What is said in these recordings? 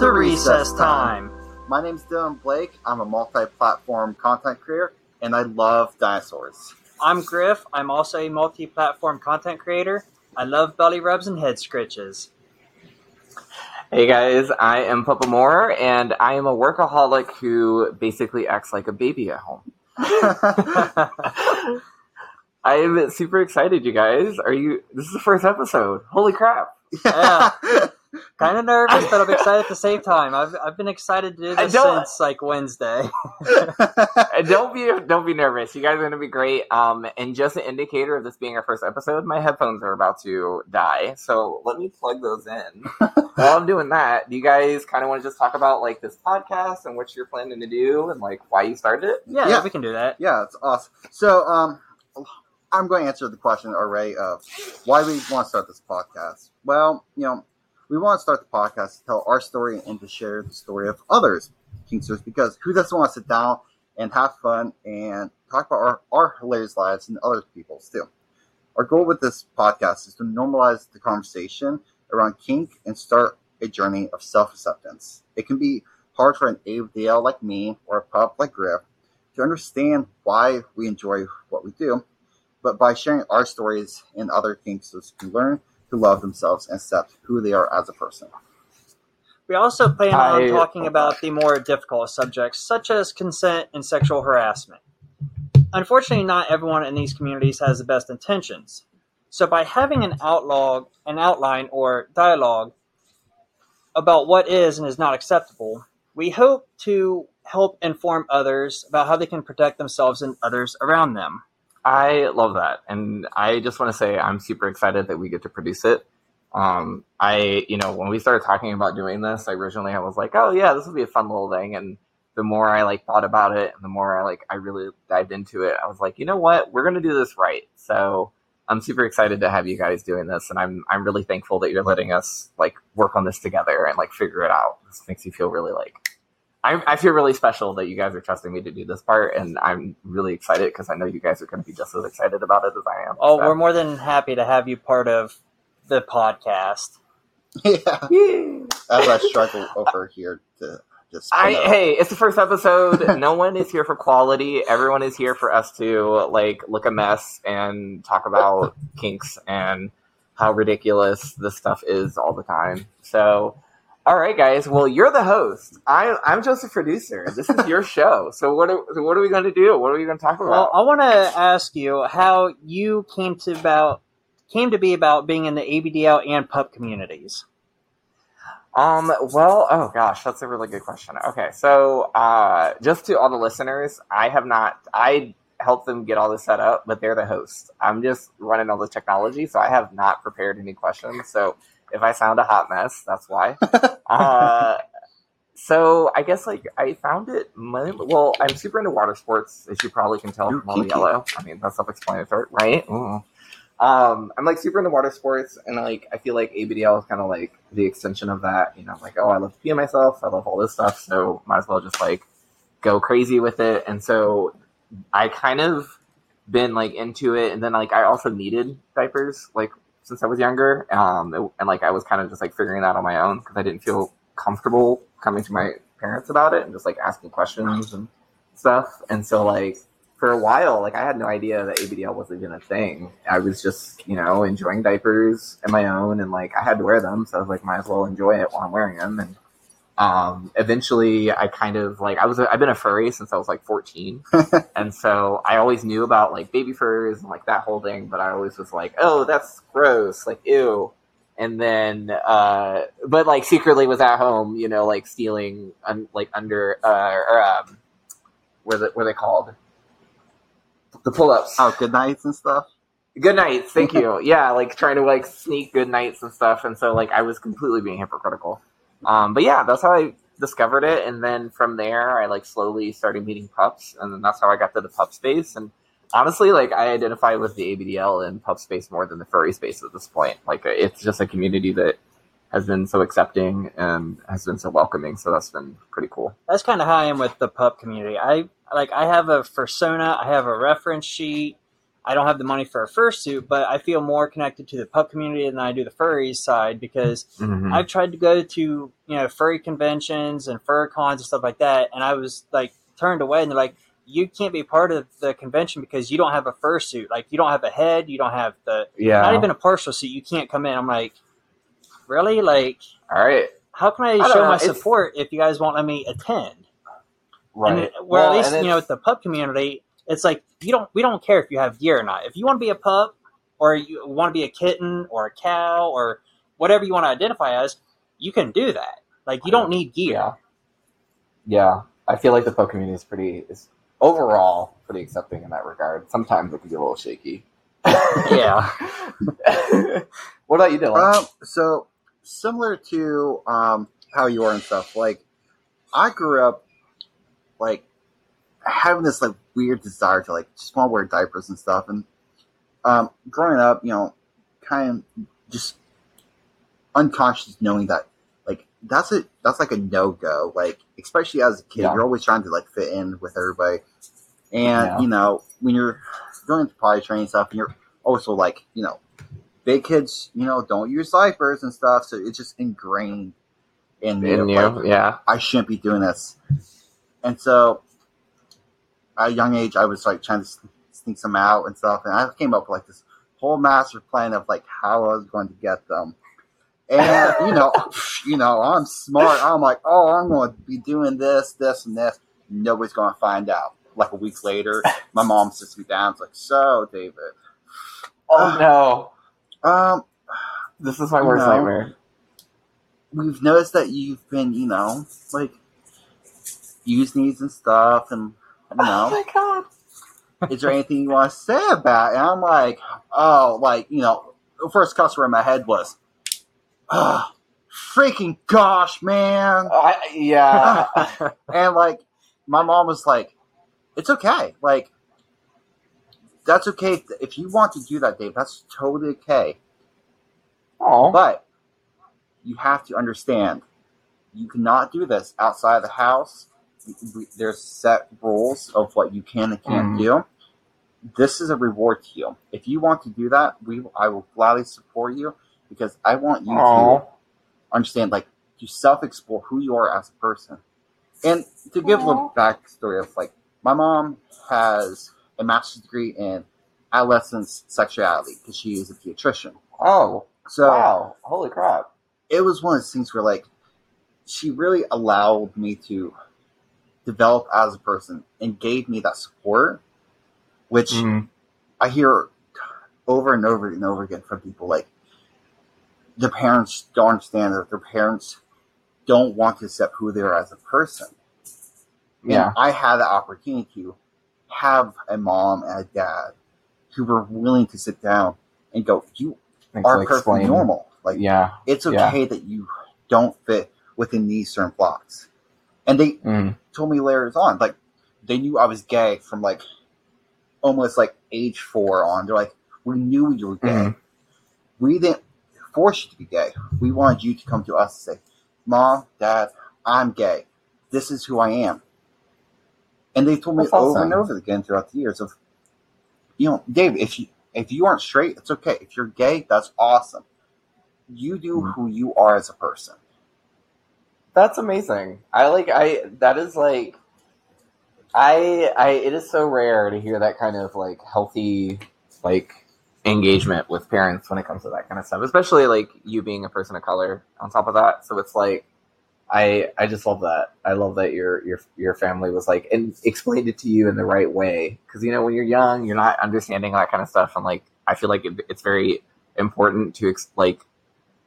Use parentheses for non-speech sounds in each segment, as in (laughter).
Hello welcome to RecessTyme. My name's Dillian Blake. I'm a multi-platform content creator, and I love dinosaurs. I'm Griff. I'm also a multi platform content creator. I love belly rubs and head scritches. Hey guys, I am Pup Amour, and I am a workaholic who basically acts like a baby at home. (laughs) (laughs) I am super excited, you guys. Are you? This is the first episode. Holy crap! (laughs) Yeah. Kind of nervous, but I'm excited at the same time. I've, I've been excited to do this since like Wednesday. (laughs) Don't be don't be nervous. You guys are going to be great. Um, and just an indicator of this being our first episode, my headphones are about to die. So let me plug those in. (laughs) While I'm doing that, do you guys kind of want to just talk about like this podcast and what you're planning to do and like why you started it? yeah, Yeah. we can do that. yeah, it's awesome. So, um, I'm going to answer the question already of why we want to start this podcast. Well, you know, we want to start the podcast to tell our story and to share the story of others, Kinksters, because who doesn't want to sit down and have fun and talk about our, our hilarious lives and other people's too. Our goal with this podcast is to normalize the conversation around kink and start a journey of self-acceptance. It can be hard for an ABDL like me or a pup like Griff to understand why we enjoy what we do, but by sharing our stories and other kinksters can learn to love themselves and accept who they are as a person. We also plan on I- talking about the more difficult subjects, such as consent and sexual harassment. Unfortunately, not everyone in these communities has the best intentions. So, by having an outlog, an outline, or dialogue about what is and is not acceptable, we hope to help inform others about how they can protect themselves and others around them. I love that, and I just want to say I'm super excited that we get to produce it. Um, I, you know, when we started talking about doing this, I originally I was like, oh yeah, this would be a fun little thing, and the more I like thought about it, and the more I like I really dived into it, I was like, you know what, we're gonna do this right. So I'm super excited to have you guys doing this, and I'm I'm really thankful that you're letting us like work on this together and like figure it out. This makes me feel really like I, I feel really special that you guys are trusting me to do this part, and I'm really excited because I know you guys are going to be just as excited about it as I am. Oh, So- we're more than happy to have you part of the podcast. (laughs) yeah, Yay. as I struggle over here to just. I, promote. hey, it's the first episode. (laughs) no one is here for quality. Everyone is here for us to like look a mess and talk about kinks and how ridiculous this stuff is all the time. So, all right, guys. Well, you're the host. I, I'm just a producer. This is your (laughs) show. So what are what are we going to do? What are we going to talk about? Well, I want to ask you how you came to about came to be about being in the ABDL and pup communities. Um, well, oh gosh, that's a really good question. Okay, so uh, just to all the listeners, I have not, I helped them get all this set up, but they're the host. I'm just running all the technology, so I have not prepared any questions. So if I sound a hot mess, that's why. (laughs) uh, so I guess like I found it. my- Well, I'm super into water sports, as you probably can tell from all the yellow. I mean, that's self-explanatory, right? Ooh. Um, I'm like super into water sports, and like I feel like ABDL is kind of like the extension of that. You know, like oh, I love to pee myself. I love all this stuff, so might as well just like go crazy with it. And so I kind of been like into it, and then like I also needed diapers like since I was younger, um, and like I was kind of just like figuring that on my own because I didn't feel comfortable coming to my parents about it and just like asking questions and stuff. And so like for a while, like I had no idea that ABDL was even a thing. I was just, you know, enjoying diapers and my own and like I had to wear them, so I was like might as well enjoy it while I'm wearing them and um, eventually I kind of like I was a, I've been a furry since I was like 14 (laughs) and so I always knew about like baby furs and like that whole thing but I always was like oh that's gross. Like ew. And then uh but like secretly was at home you know like stealing un, like under uh or um what are they, they called? The pull-ups. Oh, GoodNites and stuff. GoodNites. Thank (laughs) you. Yeah like trying to like sneak GoodNites and stuff. And so like i was completely being hypocritical um but yeah that's how i discovered it. And then from there i like slowly started meeting pups. And then that's how i got to the pup space. And honestly like i identify with the abdl and pup space more than the furry space at this point. Like it's just a community that has been so accepting and has been so welcoming. So that's been pretty cool. That's kind of how I am with the pup community. I like I have a persona, I have a reference sheet. I don't have the money for a fursuit, but I feel more connected to the pup community than I do the furry side because Mhm. I've tried to go to you know furry conventions and fur cons and stuff like that, and I was like turned away, and they're like, "You can't be part of the convention because you don't have a fursuit. Like you don't have a head, you don't have the yeah. not even a partial suit. You can't come in." I'm like, really? Like, All right. how can I, don't show my it's- support if you guys won't let me attend? Right. It- where Well, at least you know with the pup community, it's like you don't we don't care if you have gear or not. If you want to be a pup or you want to be a kitten or a cow or whatever you want to identify as, you can do that. Like you don't need gear. Yeah. Yeah. I feel like the pup community is pretty is overall pretty accepting in that regard. Sometimes it can be a little shaky. (laughs) Yeah. what about you, Dillian? Um, so similar to um, how you are and stuff. Like I grew up like having this like weird desire to like just want to wear diapers and stuff. And um, growing up, you know, kind of just unconscious knowing that like that's a that's like a no go. Like especially as a kid, Yeah. you're always trying to like fit in with everybody. And Yeah. you know when you're going to potty training stuff, and you're also like you know big kids, you know, don't use diapers and stuff. So it's just ingrained in me. In you, like, yeah. I shouldn't be doing this. And so at a young age, I was like trying to sneak some out and stuff. And I came up with like this whole master plan of like how I was going to get them. And, you know, (laughs) you know, I'm smart. I'm like, oh, I'm going to be doing this, this, and this. Nobody's going to find out. Like a week later, (laughs) my mom sits me down. It's like, so, David, Oh no. um, This is my worst No. nightmare. we've noticed that you've been, you know, like using these and stuff, and you (laughs) Oh my god. is there anything you want to say about it? And I'm like, oh, like you know, the first customer in my head was, oh, freaking gosh, man, oh, I, yeah. (laughs) and like my mom was like, it's okay, like that's okay if, if you want to do that, Dave. That's totally okay. Oh. But you have to understand, you cannot do this outside of the house. We- There's set rules of what you can and can't Mm. do. This is a reward to you. If you want to do that, we I will gladly support you because I want you to Oh. understand, like, to self explore who you are as a person. And to give a little backstory of like, my mom has a master's degree in adolescence sexuality because she is a pediatrician. Oh. So wow. Holy crap. it was one of those things where like she really allowed me to develop as a person and gave me that support which Mhm. i hear over and over and over again from people like their parents don't understand that their parents don't want to accept who they are as a person and Yeah. i had the opportunity to have a mom and a dad who were willing to sit down and go you Thanks are perfectly normal like Yeah. it's Yeah. okay that you don't fit within these certain blocks. And they Mm. told me later on, like they knew I was gay from like almost like age four on. They're like, we knew you were gay. Mhm. We didn't force you to be gay. We wanted you to come to us and say, Mom, Dad, I'm gay. This is who I am. And they told me That's over awesome. and over again throughout the years of, you know, Dave, if you if you aren't straight, it's okay. If you're gay, that's awesome. You do Mhm. who you are as a person. That's amazing. I like I that is like I I it is so rare to hear that kind of like healthy like engagement with parents when it comes to that kind of stuff, especially like you being a person of color on top of that. So it's like I I just love that. I love that your your your family was like and explained it to you in the right way because you know when you're young you're not understanding that kind of stuff and like I feel like it, it's very important to ex- like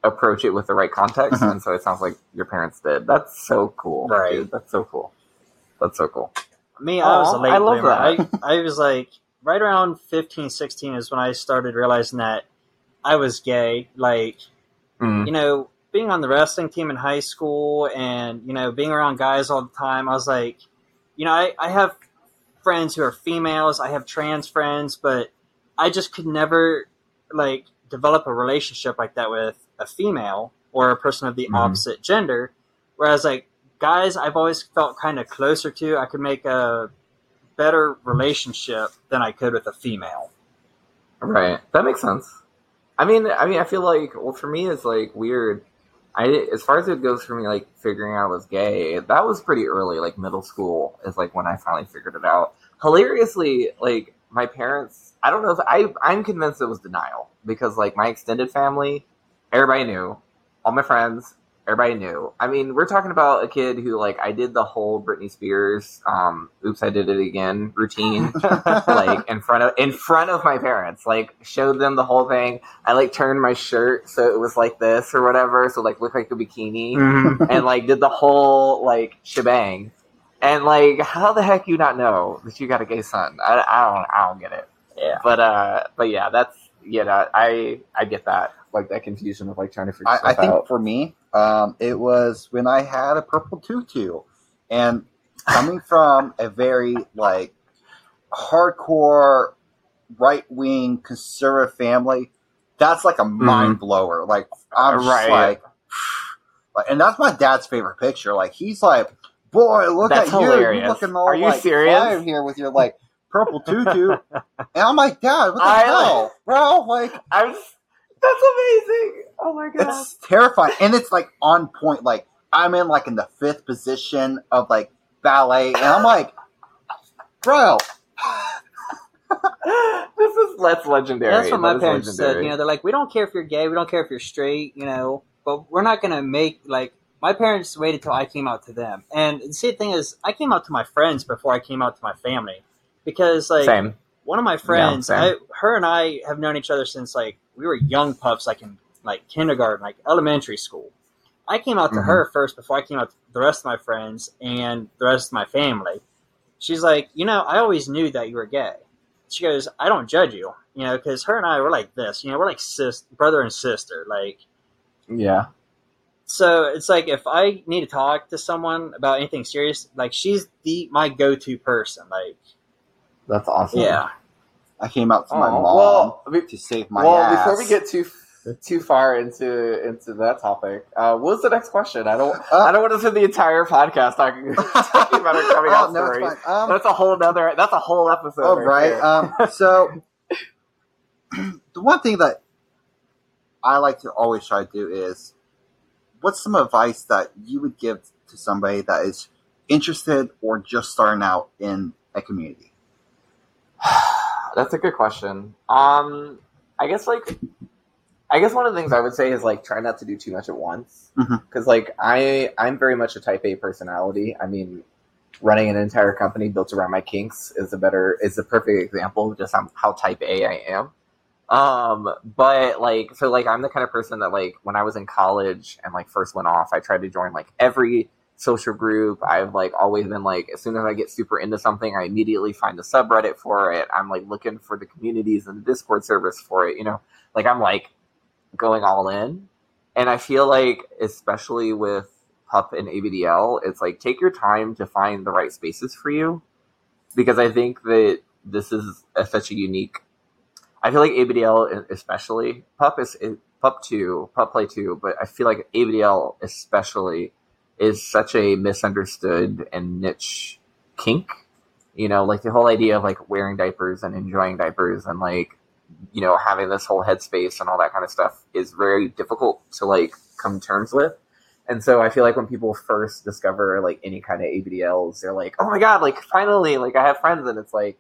approach it with the right context Mhm. and so it sounds like your parents did. That's so cool. Right. dude. That's so cool. That's so cool. Me, I was a late I love bloomer. That. I was like, right around 15, 16 is when I started realizing that I was gay. Like, Mm. you know, being on the wrestling team in high school and, you know, being around guys all the time, I was like, you know, I, I have friends who are females, I have trans friends, but I just could never, like, develop a relationship like that with a female or a person of the Mhm. opposite gender. Whereas, like, guys, I've always felt kind of closer to, I could make a better relationship than I could with a female. Right. That makes sense. I mean, I mean, I feel like, well, for me, it's like weird. I, as far as it goes for me, like figuring out I was gay, that was pretty early. Like middle school is like when I finally figured it out. Hilariously, like my parents, I don't know if I, I'm convinced it was denial because like my extended family, everybody knew, all my friends, everybody knew. I mean, we're talking about a kid who like I did the whole Britney Spears, um, "Oops, I Did It Again" routine, (laughs) like in front of in front of my parents. Like showed them the whole thing. I like turned my shirt so it was like this or whatever, so like looked like a bikini, (laughs) Mhm. and like did the whole like shebang. And like, how the heck you not know that you got a gay son? I, I don't I don't get it. Yeah. But uh, but yeah, that's you know, I I get that like that confusion of like trying to figure I, I think out. for me, um, it was when I had a purple tutu, and coming (laughs) from a very like hardcore right wing conservative family, that's like a mind blower. Like I'm just Right. like, (sighs) like, and that's my dad's favorite picture. Like he's like, boy, look That's at you, hilarious. you looking all Are you like serious? here with your like purple tutu, (laughs) and I'm like, Dad, what the I- hell, bro? Like I'm that's amazing. Oh my god. it's terrifying and it's like on point like i'm in like in the fifth position of like ballet and i'm like bro (laughs) this is that's legendary. That's what my That is parents said. You know, they're like, we don't care if you're gay, we don't care if you're straight, you know, but we're not gonna make like. My parents waited till I came out to them, and the same thing is, I came out to my friends before I came out to my family, because like Same. one of my friends, same. I, her and I have known each other since like we were young pups, like in like kindergarten, like elementary school. I came out to Mhm. her first before I came out to the rest of my friends and the rest of my family. She's like, you know, I always knew that you were gay. She goes, I don't judge you, you know, because her and I were like this, you know, we're like sis, brother and sister, like. Yeah. So it's like if I need to talk to someone about anything serious, like she's the my go to person, like That's awesome. yeah. I came out to my Oh, mom well, be- to save my well, ass before we get too too far into into that topic, uh, what was the next question? I don't Uh, I don't want to spend the entire podcast talking, (laughs) talking about our coming out oh, no, stories. Um, That's a whole other. That's a whole episode. oh, right. right um, (laughs) so (clears throat) the one thing that i like to always try to do is what's some advice that you would give to somebody that is interested or just starting out in a community (sighs) (sighs) (sighs) That's a good question. Um, I guess like, I guess one of the things I would say is like try not to do too much at once, because like I I'm very much a Type A personality. I mean, running an entire company built around my kinks is a better is a perfect example of just how, how Type A I am. Um, but like so like I'm the kind of person that like when I was in college and like first went off, I tried to join like every social group. I've like always been like as soon as I get super into something, I immediately find the subreddit for it. I'm like looking for the communities and the Discord service for it, you know. Like I'm like going all in. And I feel like especially with PUP and ABDL, it's like take your time to find the right spaces for you. Because I think that this is a, such a unique I feel like ABDL especially PUP is, PUP two, PUP Play two, but I feel like ABDL especially is such a misunderstood and niche kink. You know, like the whole idea of like wearing diapers and enjoying diapers and like, you know, having this whole headspace and all that kind of stuff is very difficult to like come terms with. And so I feel like when people first discover like any kind of ABDLs, they're like, oh my God, like finally, like I have friends. And it's like,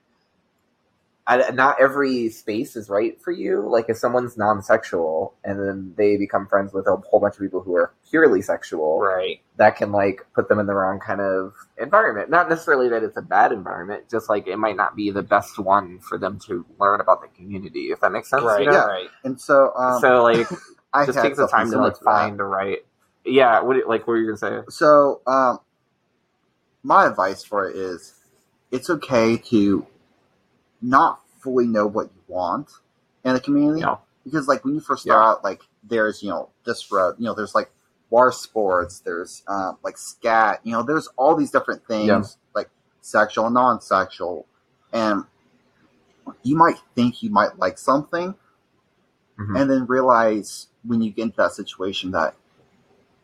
I, not every space is right for you. Like if someone's non-sexual and then they become friends with a whole bunch of people who are purely sexual, Right. that can like put them in the wrong kind of environment. Not necessarily that it's a bad environment, just like it might not be the best one for them to learn about the community. If that makes sense, Right. you know? Yeah. Right. and so um, so like, (laughs) I just had take the time to like find the right. Yeah, what do you- like what were you gonna say? So, um, my advice for it is it's okay to not fully know what you want in a community. Yeah. Because, like, when you first start Yeah. out, like, there's, you know, this road, you know, there's like war sports, there's, um, like, scat, you know, there's all these different things, Yeah. like sexual and non sexual. And you might think you might like something, Mhm. and then realize when you get into that situation that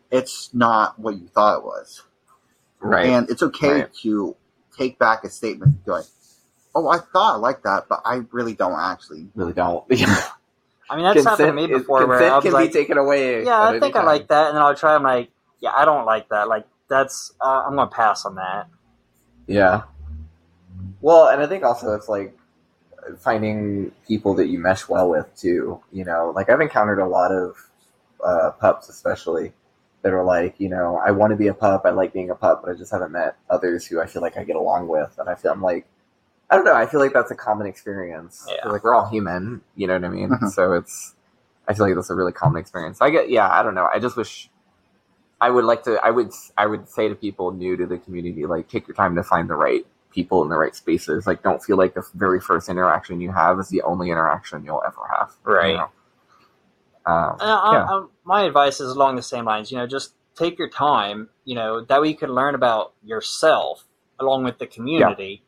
it's not what you thought it was. Right. And it's okay Right. to take back a statement going, oh, I thought I liked that, but I really don't actually. Really don't. (laughs) I mean, that's happened to me is- before where consent I was can like, be taken away. yeah, I any think I like that, and then I'll try. I'm like, yeah, I don't like that. Like that's uh, I'm gonna pass on that. Yeah. Well, and I think also it's like finding people that you mesh well with too. You know, like I've encountered a lot of uh, pups, especially that are like, you know, I want to be a pup. I like being a pup, but I just haven't met others who I feel like I get along with, and I feel I'm like. I don't know. I feel like that's a common experience. Yeah. like we're all human. You know what I mean? Mhm. So it's. I feel like that's a really common experience. I get. Yeah. I don't know. I just wish. I would like to. I would. I would say to people new to the community, like, take your time to find the right people in the right spaces. Like, don't feel like the very first interaction you have is the only interaction you'll ever have. Right. you Right. know? Um, I, Yeah. I, my advice is along the same lines. You know, just take your time. You know, that way you can learn about yourself along with the community.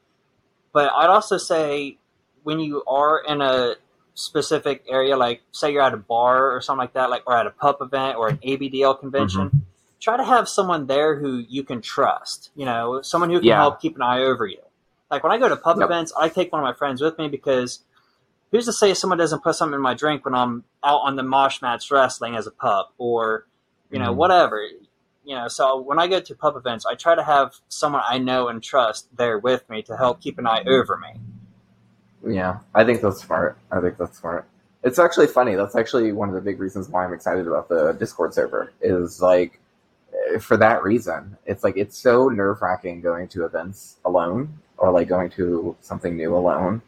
But I'd also say when you are in a specific area, like say you're at a bar or something like that, like or at a pup event or an ABDL convention, Mm-hmm. try to have someone there who you can trust. You know, someone who can Yeah. help keep an eye over you. Like when I go to pup Yep. events, I take one of my friends with me because who's to say someone doesn't put something in my drink when I'm out on the mosh mats wrestling as a pup or you know Mhm. whatever you know so when i go to pup events i try to have someone i know and trust there with me to help keep an eye over me Yeah, I think that's smart. I think that's smart. It's actually funny. That's actually one of the big reasons why I'm excited about the Discord server. Is like for that reason. It's like it's so nerve wracking going to events alone or like going to something new alone,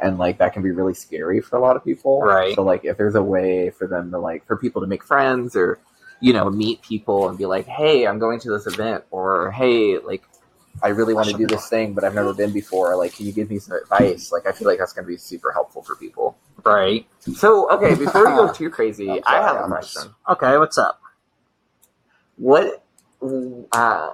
and like that can be really scary for a lot of people. Right. So like if there's a way for them to like for people to make friends or you know meet people and be like, hey, I'm going to this event, or hey, like I really want to do this thing, but I've never been before. Like, can you give me some advice? Like, I feel like that's going to be super helpful for people. right So, okay, before we go (laughs) too crazy, I have a question. okay what's up What, uh,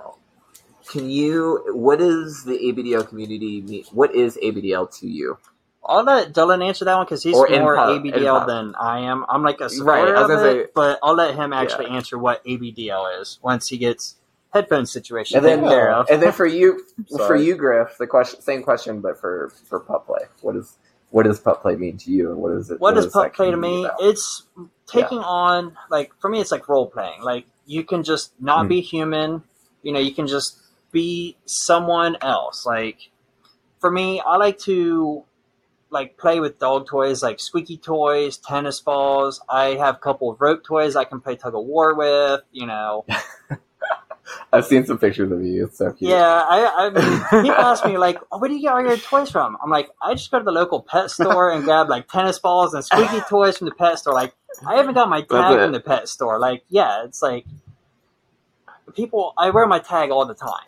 can you, what is the ABDL community, mean- what is ABDL to you? I'll let dillian answer that one because he's Or more pup, abdl than i am i'm like a Right, supporter I was of gonna it say- but i'll let him actually Yeah. answer what abdl is once he gets headphone situation And then, taken care and then for you, (laughs) for you, Griff, the question, same question, but for, for pup play. What is, what does pup play mean to you? And what is it? what does is pup that play to me about? it's taking on like for me it's like role playing like you can just not Mm. be human you know you can just be someone else like for me i like to like play with dog toys like squeaky toys tennis balls. I have a couple of rope toys i can play tug of war with you know. (laughs) I've seen some pictures of you. It's so cute. yeah i, I mean, people ask me like oh, where do you get all your toys from? I'm like i just go to the local pet store and grab like tennis balls and squeaky (laughs) toys from the pet store. Like i haven't got my tag from the pet store. Like yeah it's like people i wear my tag all the time.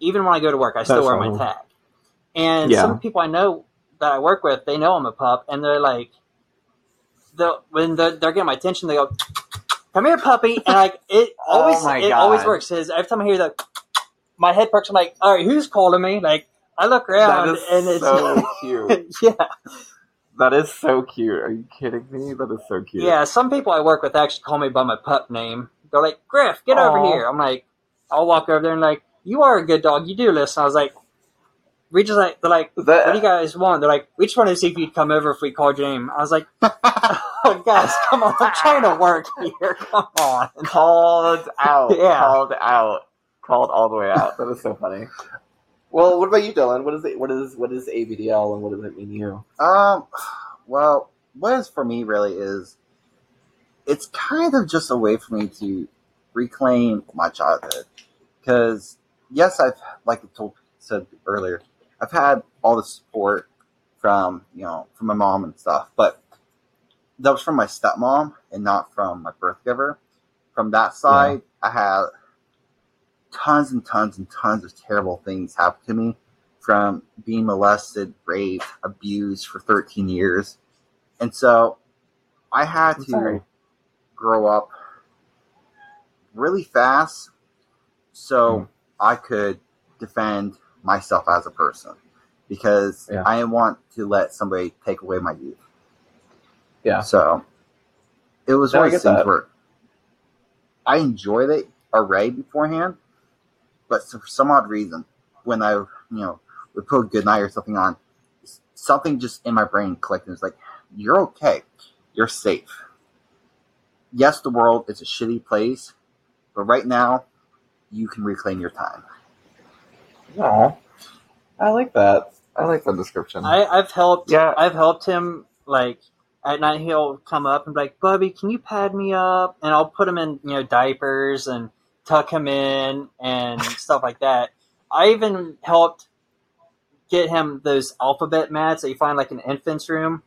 Even when i go to work i still That's wear my tag. And Yeah. some people i know that i work with they know i'm a pup and they're like they'll- when they're, they're getting my attention they go come here puppy and like it (laughs) Oh always my it always works because every time i hear that my head perks i'm like all right who's calling me like i look around and it's so (laughs) cute. yeah That is so cute. Are you kidding me? That is so cute. Yeah, some people I work with actually call me by my pup name. They're like, Griff, get over here. I'm like, I'll walk over there and like, you are a good dog. You do listen. I was like, we just like, they're like, That, what do you guys want? They're like, we just wanted to see if you'd come over if we called your name. I was like, (laughs) (laughs) oh, guys, come on. I'm trying to work here. Come on. (laughs) called out. Yeah. Called out. Called all the way out. That is so funny. Well, what about you, Dillian? What is it? What is what is ABDL and what does it mean to you? Um, well, what is for me really is it's kind of just a way for me to reclaim my childhood. Because yes, I've like I told said earlier, I've had all the support from you know from my mom and stuff, but that was from my stepmom and not from my birth giver. From that side, I had tons and tons and tons of terrible things happen to me from being molested, raped, abused for 13 years. And so I had I'm to sorry. grow up really fast so Hmm. I could defend myself as a person because Yeah. I want to let somebody take away my youth. Yeah. So it was No, one of those things that. where I enjoyed it array beforehand, but for some odd reason, when I you know would put good night or something on, something just in my brain clicked and it's like, you're okay. You're safe. Yes, the world is a shitty place, but right now, you can reclaim your time. Aw. I like that. I like that description. I, I've helped. Yeah. I've helped him. Like at night, he'll come up and be like, "Bubby, can you pad me up?" And I'll put him in, you know, diapers and tuck him in and (laughs) stuff like that. I even helped get him those alphabet mats that you find like in infant's room.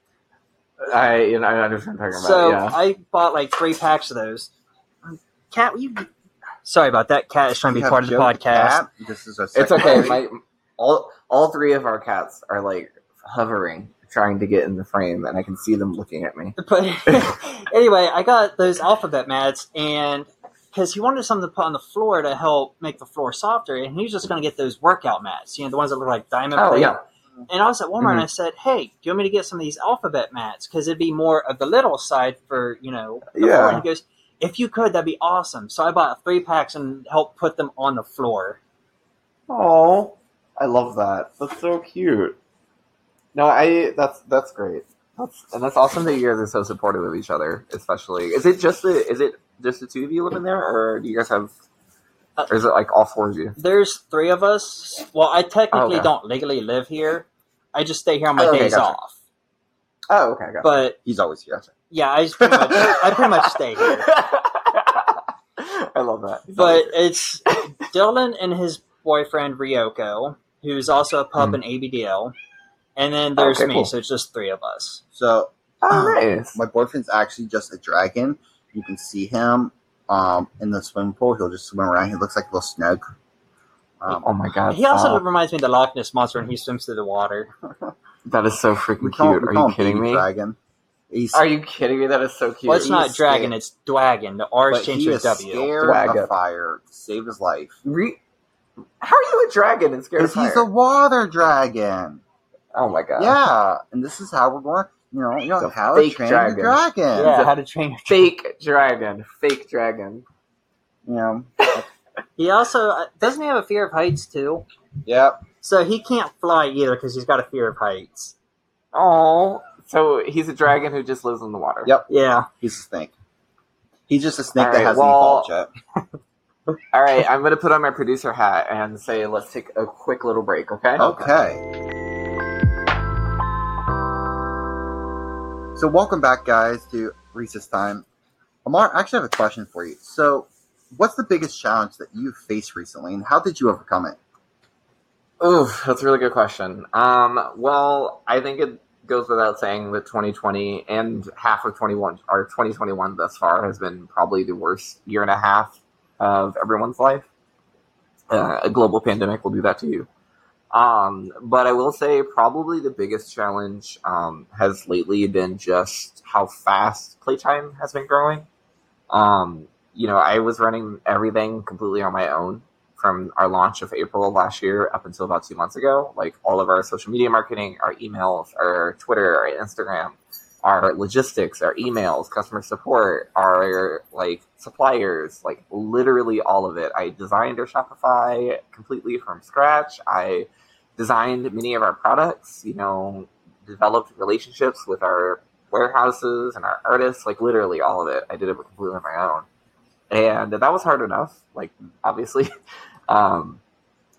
I you know I understand what you're talking So about. I bought like three packs of those. Cat, you. Sorry about that. Cat is trying to be part of the Joe podcast. Cat. This is our Yeah, it's second okay. My all all three of our cats are like hovering, trying to get in the frame, and I can see them looking at me. But (laughs) anyway, I got those alphabet mats, and because he wanted something to put on the floor to help make the floor softer, and he was just going to get those workout mats, you know, the ones that look like diamond Oh plate. yeah, And I was at Walmart, and I mm-hmm. said, "Hey, do you want me to get some of these alphabet mats? Because it'd be more of the little side for you know." The Yeah. floor. And he goes, "If you could, that'd be awesome." So I bought three packs and helped put them on the floor. Oh, I love that. That's so cute. No, I that's that's great. That's and that's awesome that you guys are so supportive of each other. Especially, is it just the is it just the two of you living there, or do you guys have, uh, or is it like all four of you? There's three of us. Well, I technically Okay. don't legally live here. I just stay here on my Oh, okay, days gotcha. off. Oh, okay, got it. But He's always here. Yeah, I just pretty much, I pretty much stay here. I love that. But it's Dillian and his boyfriend Ryoko, who's also a pup Hmm. in ABDL, and then there's Okay, me. cool. So it's just three of us. So oh, nice. my boyfriend's actually just a dragon. You can see him um, in the swimming pool. He'll just swim around. He looks like a little snug. Um, Oh my god. he also stop. reminds me of the Loch Ness monster when he swims through the water. (laughs) that is so freaking call, cute. we Are you kidding me? Dragon. He's, Are you kidding me? That is so cute. Well, it's not dragon, scared. it's Dwagon. The R is changed to W. scared Dragon. of fire to save his life. Re- How are you a dragon and scared of Because he's a water dragon. oh my god. Yeah, and this is how we're going. You know, you know The how to train dragon. the dragon. Yeah, how to train your Fake dragon. Fake dragon. You know. (laughs) He also uh, doesn't he have a fear of heights too. Yep. So he can't fly either because he's got a fear of heights. Oh, so he's a dragon who just lives in the water. Yep. Yeah. He's a snake. He's just a snake All that right, hasn't well- evolved yet. (laughs) All right, I'm gonna put on my producer hat and say let's take a quick little break. Okay. Okay. So welcome back, guys, to Recess Time. Amour, I actually have a question for you. So, what's the biggest challenge that you've faced recently, and how did you overcome it? Oof, that's a really good question. Um, well, I think it goes without saying that 2020 and half of 21 or 2021 thus far has been probably the worst year and a half of everyone's life. Uh, a global pandemic will do that to you. Um, but I will say probably the biggest challenge um, has lately been just how fast PlayTyme has been growing. Um, you know, I was running everything completely on my own from our launch of April last year up until about two months ago. Like all of our social media marketing, our emails, our Twitter, our Instagram, our logistics, our emails, customer support, our like suppliers, like literally all of it. I designed our Shopify completely from scratch. I designed many of our products, you know, developed relationships with our warehouses and our artists, like literally all of it. I did it completely on my own. And that was hard enough, like obviously. (laughs) Um,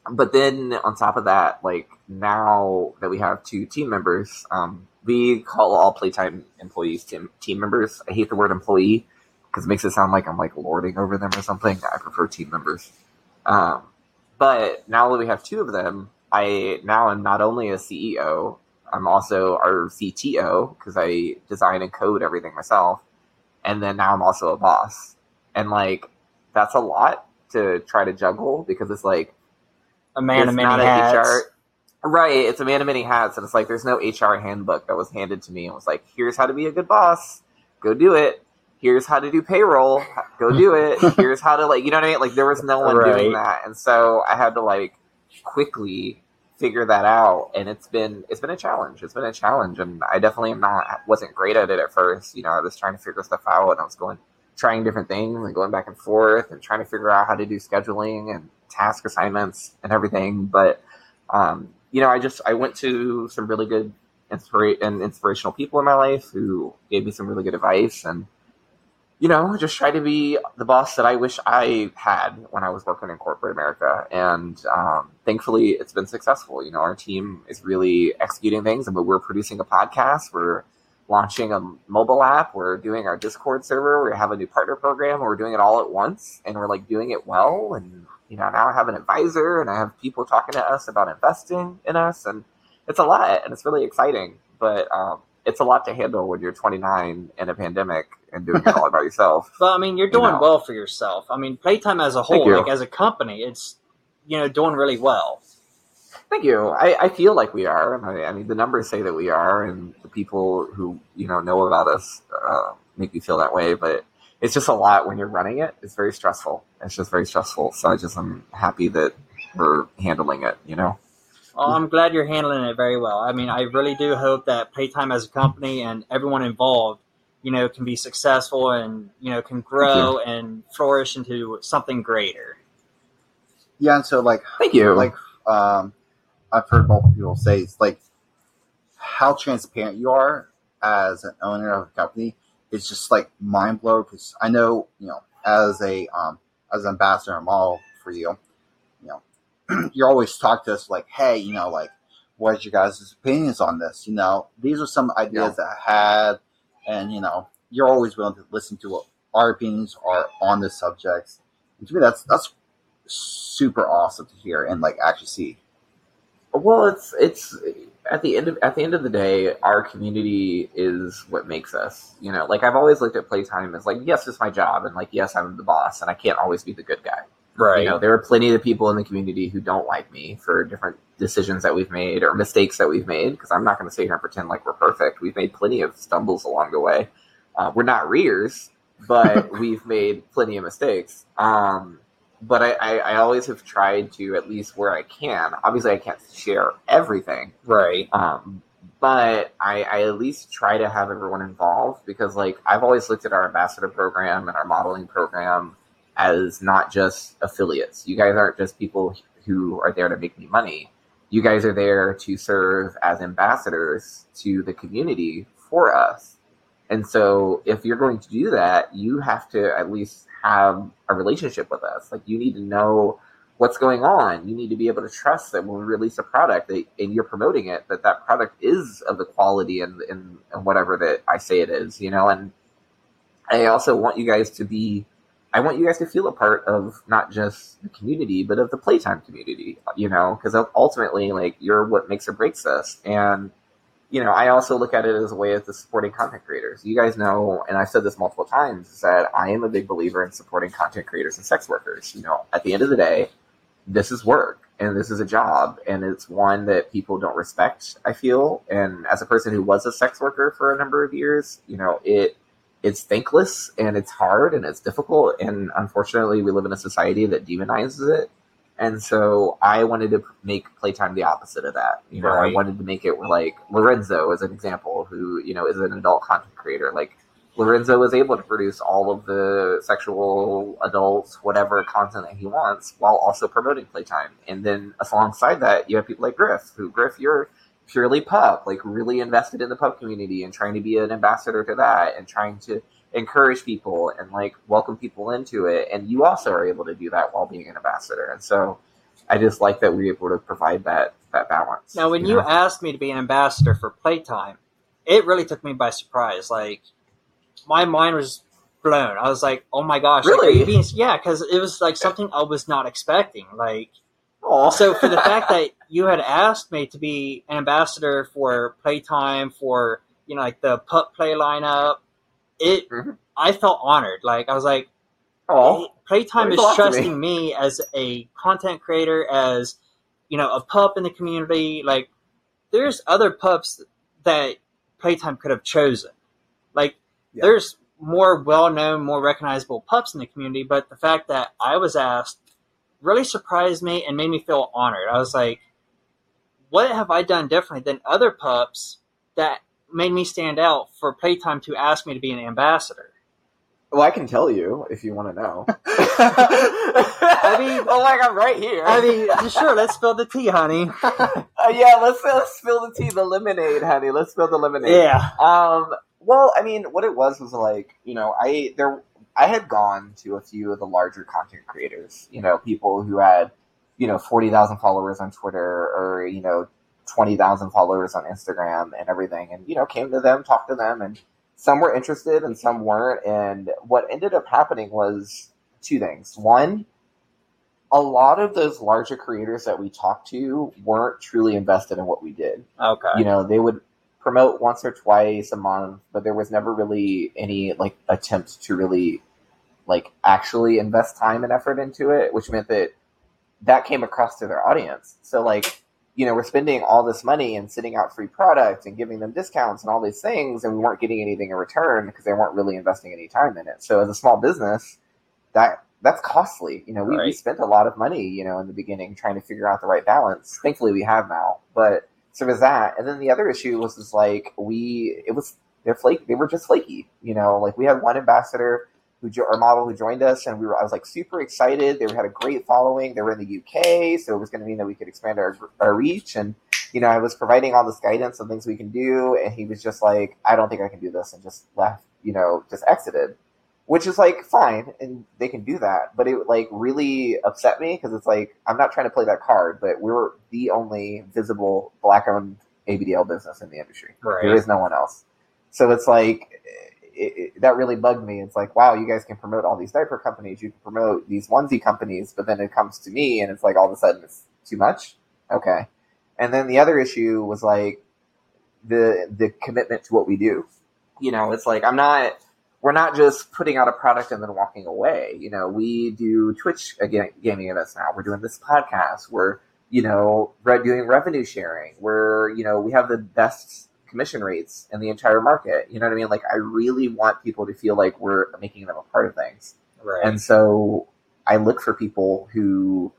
but then on top of that, like now that we have two team members, um, we call all PlayTyme employees team, team members. I hate the word employee because it makes it sound like I'm like lording over them or something. I prefer team members. Um, but now that we have two of them, I now am not only a CEO, I'm also our CTO because I design and code everything myself. And then now I'm also a boss. And like, that's a lot to try to juggle because it's like, A man of many hats. HR right, it's a man of many hats, and it's like there's no HR handbook that was handed to me and was like, here's how to be a good boss, go do it. Here's how to do payroll, go do it. (laughs) Here's how to like, you know what I mean? Like there was no one doing that, and so I had to like quickly figure that out, and it's been it's been a challenge. It's been a challenge, and I definitely am not wasn't great at it at first. You know, I was trying to figure stuff out, and I was going trying different things and going back and forth and trying to figure out how to do scheduling and task assignments and everything. But um, you know, I just I went to some really good inspira- and inspirational people in my life who gave me some really good advice and you know, just try to be the boss that I wish I had when I was working in corporate America. And um, thankfully, it's been successful. You know, our team is really executing things. Mean, we're producing a podcast. We're launching a mobile app. We're doing our Discord server. We have a new partner program. We're doing it all at once, and we're like doing it well. And you know, now I have an advisor, and I have people talking to us about investing in us, and it's a lot, and it's really exciting. But um, it's a lot to handle when you're 29 in a pandemic and doing it all by (laughs) yourself. But I mean, you're doing You know. well for yourself. I mean, PlayTyme as a whole, like as a company, it's you know doing really well. Thank you. I, I feel like we are. I, I mean, the numbers say that we are, and the people who you know know about us uh, make me feel that way. But it's just a lot when you're running it. It's very stressful. It's just very stressful. So I just I'm happy that we're handling it. You know. Well, I'm glad you're handling it very well. I mean, I really do hope that PlayTyme as a company and everyone involved, you know, can be successful and you know can grow and flourish into something greater. Yeah, and so like Thank you. like um, I've heard multiple people say it's like how transparent you are as an owner of a company is just like mind blowing because I know you know as a um, as an ambassador and model for you, you know (clears throat) you always talk to us like, hey, you know, like what's your guys' opinions on this? You know, these are some ideas that I had, and you know, you're always willing to listen to what our opinions are on the subjects. And to me, that's that's super awesome to hear and like actually see. Well, it's it's at the end of at the end of the day, our community is what makes us. You know, like I've always looked at PlayTyme as like, yes, it's my job, and like, yes, I'm the boss, and I can't always be the good guy. Right. You know, there are plenty of people in the community who don't like me for different decisions that we've made or mistakes that we've made. Because I'm not going to sit here and pretend like we're perfect. We've made plenty of stumbles along the way. Uh, we're not rears, but (laughs) we've made plenty of mistakes. Um, but I, I, I always have tried to, at least where I can. Obviously, I can't share everything, right. um, but I, I at least try to have everyone involved because, like, I've always looked at our ambassador program and our modeling program as not just affiliates. You guys aren't just people who are there to make me money. You guys are there to serve as ambassadors to the community for us. And so, if you're going to do that, you have to at least have a relationship with us. Like, you need to know what's going on. You need to be able to trust that when we release a product that, and you're promoting it, that that product is of the quality and, and, and whatever that I say it is, you know. And I also want you guys to be, I want you guys to feel a part of not just the community, but of the PlayTyme community, you know, because ultimately, like, you're what makes or breaks us. And you know, I also look at it as a way of the supporting content creators. You guys know, and I've said this multiple times, is that I am a big believer in supporting content creators and sex workers. You know, at the end of the day, this is work and this is a job and it's one that people don't respect, I feel. And as a person who was a sex worker for a number of years, you know, it it's thankless and it's hard and it's difficult and unfortunately we live in a society that demonizes it. And so I wanted to make PlayTyme the opposite of that. You know, I wanted to make it like Lorenzo as an example, who, you know, is an adult content creator. Like Lorenzo is able to produce all of the sexual, adult, whatever content that he wants while also promoting PlayTyme. And then alongside that, you have people like Griff, who Griff, you're purely pup, like really invested in the pup community and trying to be an ambassador to that and trying to encourage people and like welcome people into it. And you also are able to do that while being an ambassador. And so I just like that we're able to provide that that balance. Now, when you know? asked me to be an ambassador for PlayTyme, it really took me by surprise. Like, my mind was blown. I was like, "Oh my gosh!" Really? you being- yeah, because it was like something I was not expecting. Like, so for the fact that (laughs) you had asked me to be an ambassador for PlayTyme for you know like the pup play lineup, it Mhm. I felt honored. Like I was like, Aw. PlayTyme is to me. trusting me as a content creator, as you know, a pup in the community. Like, there's other pups that PlayTyme could have chosen. Like, Yeah. there's more well-known, more recognizable pups in the community, but the fact that I was asked really surprised me and made me feel honored. I was like, what have I done differently than other pups that made me stand out for PlayTyme to ask me to be an ambassador? Well, I can tell you if you want to know. (laughs) (laughs) I mean, oh, like I'm right here. I mean, sure. Let's spill the tea, honey. (laughs) Uh, yeah, let's, let's spill the tea, the lemonade, honey. Let's spill the lemonade. Yeah. Um. Well, I mean, what it was was like, you know, I there, I had gone to a few of the larger content creators. You know, people who had, you know, forty thousand followers on Twitter or you know, twenty thousand followers on Instagram and everything, and you know, came to them, talked to them, and some were interested and some weren't. And what ended up happening was two things. One, a lot of those larger creators that we talked to weren't truly invested in what we did. Okay. You know, they would promote once or twice a month, but there was never really any like attempt to really like actually invest time and effort into it, which meant that that came across to their audience. So like, you know, we're spending all this money and sending out free product and giving them discounts and all these things, and we weren't getting anything in return because they weren't really investing any time in it. So as a small business, that that's costly. You know, we, we spent a lot of money, you know, in the beginning trying to figure out the right balance. Thankfully, we have now, but so was that. And then the other issue was is like we it was they're flake they were just flaky. You know, like we had one ambassador who jo- or model who joined us, and we were I was like super excited. They had a great following. They were in the UK, so it was going to mean that we could expand our our reach. And you know, I was providing all this guidance and things we can do, and he was just like, I don't think I can do this, and just left. You know, just exited which is like fine and they can do that but it like really upset me because it's like i'm not trying to play that card but we're the only visible black owned abdl business in the industry Right. there is no one else so it's like it, it, that really bugged me it's like wow you guys can promote all these diaper companies you can promote these onesie companies but then it comes to me and it's like all of a sudden it's too much okay and then the other issue was like the the commitment to what we do you know it's like i'm not we're not just putting out a product and then walking away. You know, we do Twitch again, gaming events now. We're doing this podcast. We're, you know, doing revenue sharing. We're, you know, we have the best commission rates in the entire market. You know what I mean? Like, I really want people to feel like we're making them a part of things. Right. And so I look for people who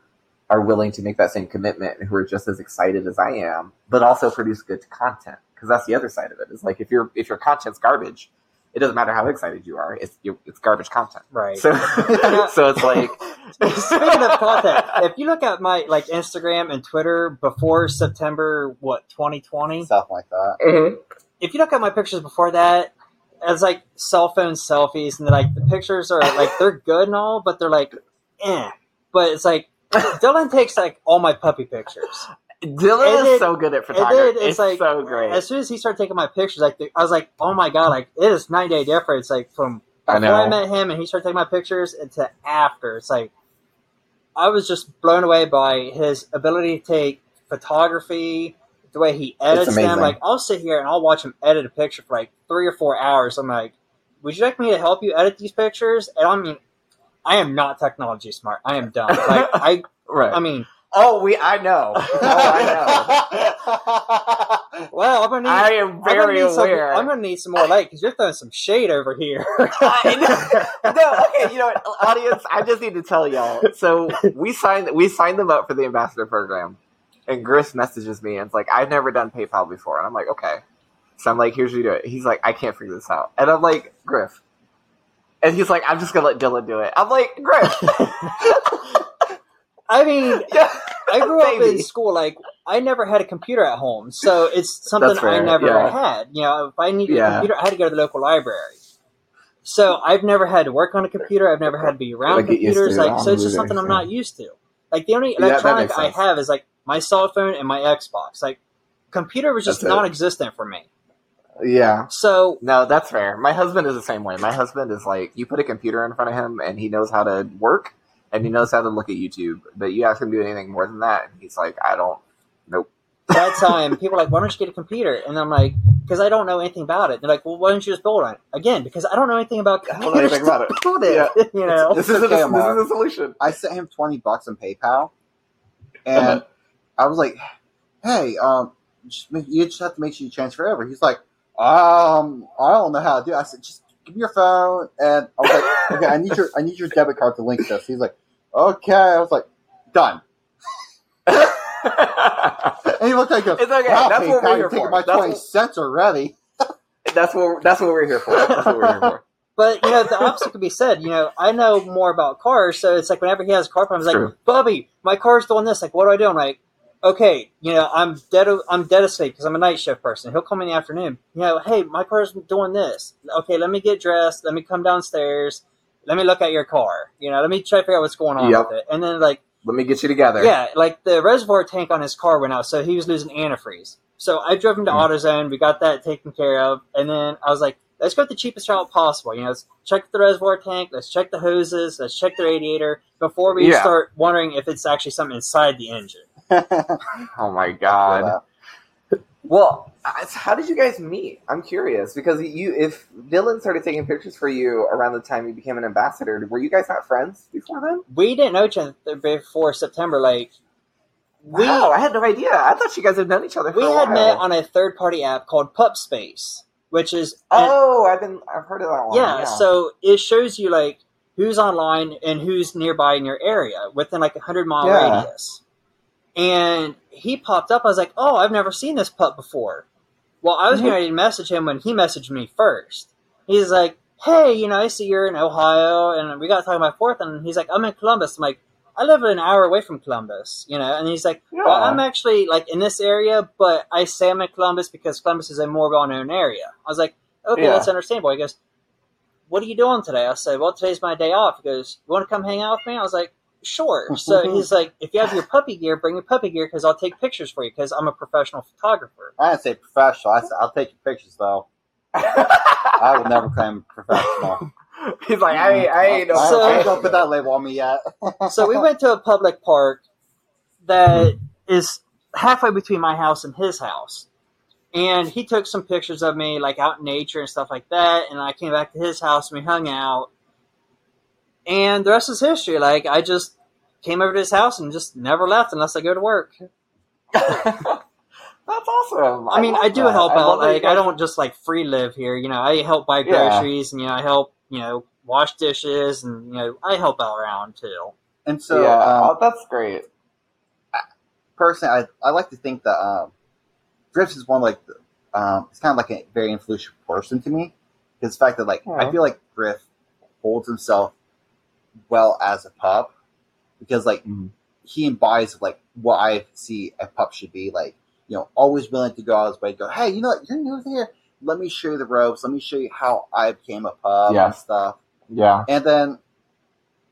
are willing to make that same commitment and who are just as excited as I am, but also produce good content. Because that's the other side of it. Is like if your if your content's garbage, it doesn't matter how excited you are. It's you, it's garbage content. right. So (laughs) so it's like (laughs) Speaking of content, if you look at my like Instagram and Twitter before September what 2020, Stuff like that. if you look at my pictures before that, it's like cell phone selfies, and like the pictures are like they're good and all, but they're like, eh. But it's like Dillian takes like all my puppy pictures. Dillian And is so good at photography. It's, it's, like so great. As soon as he started taking my pictures, like I was like, oh my god, like it is nine day difference, like from I before I met him and he started taking my pictures to after. It's like I was just blown away by his ability to take photography, the way he edits them. Like I'll sit here and I'll watch him edit a picture for like three or four hours. I'm like, would you like me to help you edit these pictures? And I mean, I am not technology smart. I am dumb. Like (laughs) I, Right. I mean, oh, we. I know. (laughs) Oh, I (laughs) well, I'm gonna know. need. I am I'm gonna very need some, aware. I'm gonna need some more light because you're throwing some shade over here. I know. (laughs) no, okay, you know what, audience, I just need to tell y'all. So we signed we signed them up for the ambassador program, and Griff messages me and it's like, I've never done PayPal before, and I'm like, okay. So I'm like, here's how you do it. He's like, I can't figure this out, and I'm like, Griff, and he's like, I'm just gonna let Dillian do it. I'm like, Griff, I mean, (laughs) yeah, I grew up in school like I never had a computer at home, so it's something I never yeah. had. You know, if I needed Yeah. a computer, I had to go to the local library. So I've never had to work on a computer. I've never had to be around Like, computers. Like, so it's just something I'm not used to. Like the only electronic I have is like my cell phone and my Xbox. Like computer was just That's non-existent for me. yeah. So No, that's fair. My husband is the same way. My husband is like, you put a computer in front of him, and he knows how to work, and he knows how to look at YouTube. But you ask him to do anything more than that, and he's like, I don't. Nope. (laughs) that time, people are like, "Why don't you get a computer?" And I'm like, "Because I don't know anything about it." They're like, "Well, why don't you just build one?" Again, because I don't know anything about I don't know anything computers about it. (laughs) build it. Yeah. you know. This is, a, this Amour. is a solution. I sent him twenty bucks on PayPal, and I was like, "Hey, um, just, make- you just have to make sure you transfer over." He's like, "Um, I don't know how to do." it. I said, "Just give me your phone," and I was like, (laughs) "Okay, I need your I need your debit card to link this." He's like, "Okay." I was like, "Done." (laughs) And he looked at me and goes, It's okay. Wow, That's what we're here for. my That's twenty what- cents already. (laughs) that's what that's what we're here for. That's what we're here for. But you know, the opposite could be said. You know, I know more about cars, so it's like whenever he has a car problem, I'm like. Bubby, my car's doing this. Like, what do I do? I'm like, okay, you know, I'm dead. I'm dead asleep because I'm a night shift person. He'll call me in the afternoon. You know, hey, my car's doing this. Okay, let me get dressed. Let me come downstairs. Let me look at your car. You know, let me try to figure out what's going on Yep. with it. And then like, Let me get you together. yeah, like the reservoir tank on his car went out, so he was losing antifreeze. So I drove him to Mm. AutoZone. We got that taken care of, and then I was like, let's go the cheapest route possible. You know, let's check the reservoir tank, let's check the hoses, let's check the radiator before we Yeah. start wondering if it's actually something inside the engine. Oh my god. Well, how did you guys meet? I'm curious because you, if Dillian started taking pictures for you around the time you became an ambassador, were you guys not friends before then? We didn't know each other before September. Like we wow, I had no idea. I thought you guys had known each other. For we a had while. met on a third party app called Pup Space, which is an- Oh, I've been, I've heard of that one. yeah, so it shows you like who's online and who's nearby in your area within like a hundred mile Yeah. radius. And he popped up. I was like, "Oh, I've never seen this pup before." Well, I was Mhm. getting ready to message him when he messaged me first. He's like, "Hey, you know, I see you're in Ohio, and we got talking about Fourth." And he's like, "I'm in Columbus." I'm like, "I live an hour away from Columbus," you know. And he's like, "Well, I'm actually like in this area, but I say I'm in Columbus because Columbus is a more well-known area." I was like, "Okay, Yeah. that's understandable." He goes, "What are you doing today?" I said, "Well, today's my day off." He goes, "You want to come hang out with me?" I was like, "Sure." (laughs) So he's like, "If you have your puppy gear, bring your puppy gear because I'll take pictures for you because I'm a professional photographer." I didn't say professional. I said I'll take your pictures though. I would never claim professional. (laughs) He's like, I, I ain't no. I, So- I ain't gonna put that label on me yet. (laughs) so we went to a public park that is halfway between my house and his house. And he took some pictures of me, like out in nature and stuff like that. And I came back to his house and we hung out. And the rest is history. Like, I just came over to his house and just never left unless I go to work. (laughs) That's awesome. I mean, I do that. help I out. love that Like, I don't just like free live here. You know, I help buy Yeah. groceries and, you know, I help, you know, wash dishes and, you know, I help out around too. And so, yeah, um, oh, that's great. personally, I, I like to think that um, Griff is one like the, um, it's kind of like a very influential person to me. Because the fact that like I feel like Griff holds himself well as a pup because like Mhm. he embodies like what I see a pup should be like. You know, always willing to go out of his way. Go, hey, you know what? You're new here. Let me show you the ropes. Let me show you how I became a pup Yeah. and stuff. Yeah. And then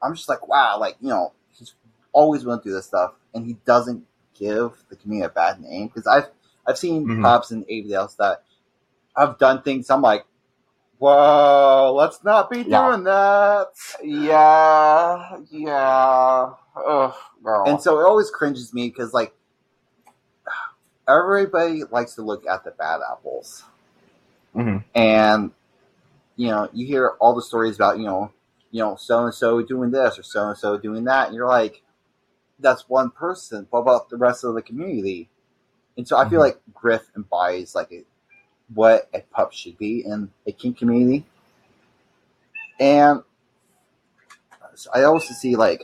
I'm just like, wow, like, you know, he's always willing to do this stuff and he doesn't give the community a bad name. Because I've I've seen Mhm. pups and everybody else that I've done things I'm like, Whoa, let's not be Yeah. doing that. Yeah. Yeah. Ugh, girl. And so it always cringes me because like everybody likes to look at the bad apples. Mhm. and you know you hear all the stories about you know you know so and so doing this or so and so doing that and you're like that's one person what about the rest of the community and so i feel Mhm. like griff embodies like a, what a pup should be in a kink community and so i also see like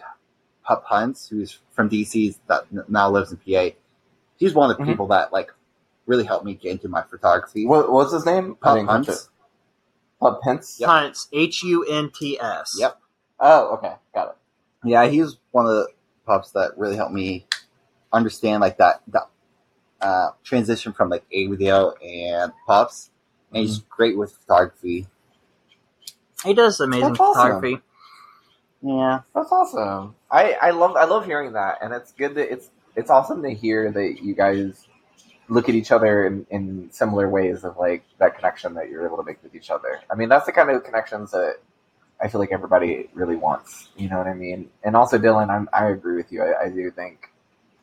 pup hunts who's from dc that now lives in pa he's one of the Mhm. people that like really helped me get into my photography what, what's his name? Pup hunts. Pup Pence. Yep. Hunts, H U N T S. Yep. Oh, okay, got it. Yeah, he's one of the pups that really helped me understand like that that uh, transition from like A video and pups. And he's great with photography. He does amazing That's awesome. photography. Yeah, That's awesome. I, I love I love hearing that, and it's good that it's it's awesome to hear that you guys look at each other in, in similar ways of like that connection that you're able to make with each other. I mean, that's the kind of connections that I feel like everybody really wants. You know what I mean? And also, Dillian, I'm, I agree with you. I, I do think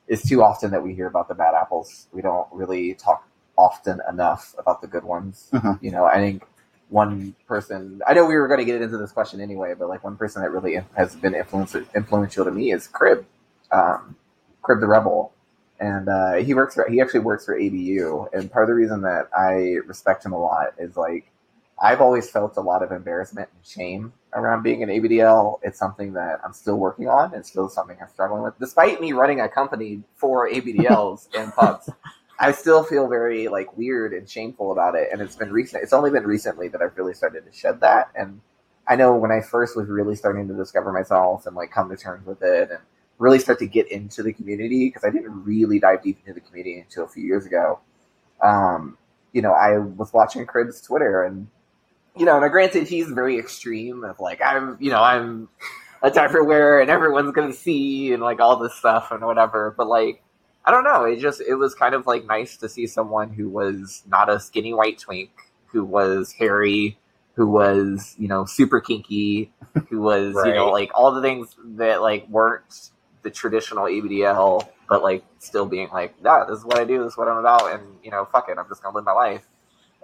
it's too often that we hear about the bad apples. We don't really talk often enough about the good ones. Mhm. You know, I think one person I know we were going to get into this question anyway, but like one person that really has been influence, influential to me is Crib, um, Crib the Rebel, and uh, he works for he actually works for ABU, and part of the reason that I respect him a lot is like I've always felt a lot of embarrassment and shame around being an ABDL. It's something that I'm still working on. It's still something I'm struggling with, despite me running a company for ABDLs (laughs) and pups. I still feel very like weird and shameful about it, and it's been recent. It's only been recently that I've really started to shed that, and I know when I first was really starting to discover myself and like come to terms with it and really start to get into the community because I didn't really dive deep into the community until a few years ago. Um, you know, I was watching Crib's Twitter and you know, now granted he's very extreme of like I'm you know, I'm it's everywhere and everyone's gonna see and like all this stuff and whatever. But like I don't know, it just it was kind of like nice to see someone who was not a skinny white twink, who was hairy, who was, you know, super kinky, who was, you know, like all the things that like weren't the traditional ABDL, but like still being like, yeah, this is what I do, this is what I'm about, and you know, fuck it, I'm just gonna live my life.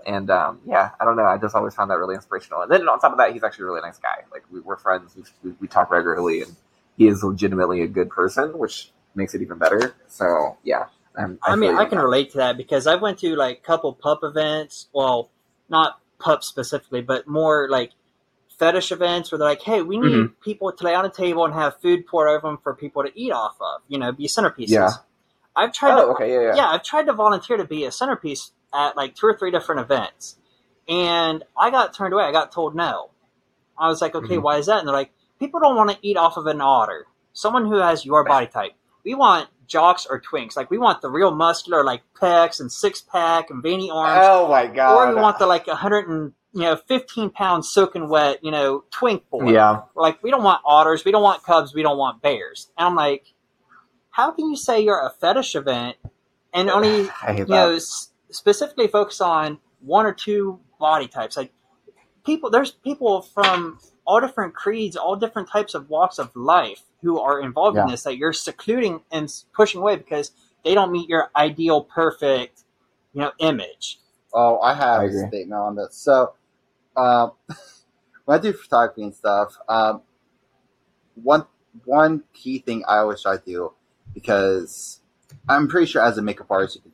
And um, yeah, I don't know. I just always found that really inspirational. And then on top of that, he's actually a really nice guy. Like we, we're friends. We, we, we talk regularly, and he is legitimately a good person, which makes it even better. So yeah, I'm, I, mean, I can that. relate to that because I went to like a couple pup events. Well, not pup specifically, but more like fetish events where they're like, "Hey, we need Mhm. people to lay on a table and have food poured over them for people to eat off of." You know, be centerpieces. Yeah. I've tried. Oh, to, okay, yeah, yeah. yeah, I've tried to volunteer to be a centerpiece at like two or three different events, and I got turned away. I got told no. I was like, okay, Mhm. why is that? And they're like, people don't want to eat off of an otter. Someone who has your body type. We want jocks or twinks. Like we want the real muscular, like pecs and six pack and veiny arms, Oh my god. or we want the like hundred and you know fifteen pound soaking wet, you know, twink boy. yeah. Like we don't want otters, we don't want cubs, we don't want bears. And I'm like, how can you say you're a fetish event and (sighs) only you that. know specifically focus on one or two body types? Like people, there's people from all different creeds, all different types of walks of life who are involved in this that you're secluding and pushing away because they don't meet your ideal perfect you know image. Oh, I have I a statement on this. So, um, (laughs) when I do photography and stuff, um, one one key thing I always try to do because I'm pretty sure as a makeup artist you can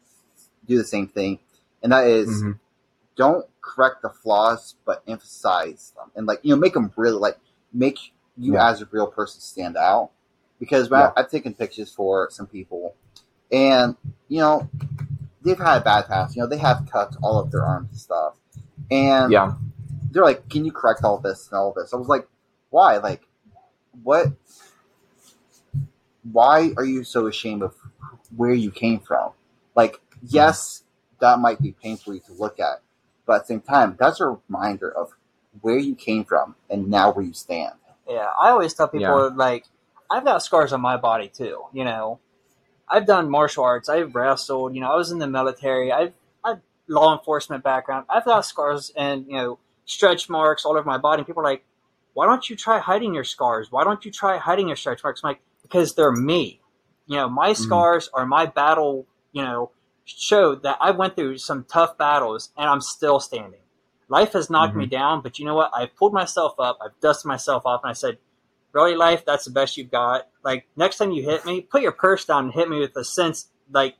do the same thing, and that is Mhm. don't correct the flaws but emphasize them and like you know make them really like make you Yeah. as a real person stand out. Because Yeah. I, I've taken pictures for some people, and you know they've had a bad past. You know, they have cuts all of their arms and stuff. And Yeah. they're like, Can you correct all this and all this? I was like, Why? Like, what? Why are you so ashamed of where you came from? Like, yes, that might be painful to look at, but at the same time, that's a reminder of where you came from and now where you stand. Yeah, I always tell people Yeah. like I've got scars on my body too. You know, I've done martial arts. I've wrestled. You know, I was in the military. I've I've law enforcement background. I've got scars and you know stretch marks all over my body. And people are like, why don't you try hiding your scars? Why don't you try hiding your stretch marks? I'm like, because they're me. You know, my mm-hmm. scars are my battle. You know, showed that I went through some tough battles and I'm still standing. Life has knocked me mm-hmm. down, but you know what? I pulled myself up. I've dusted myself off, and I said, "Really, life? That's the best you've got. Like next time you hit me, put your purse down and hit me with a sense like,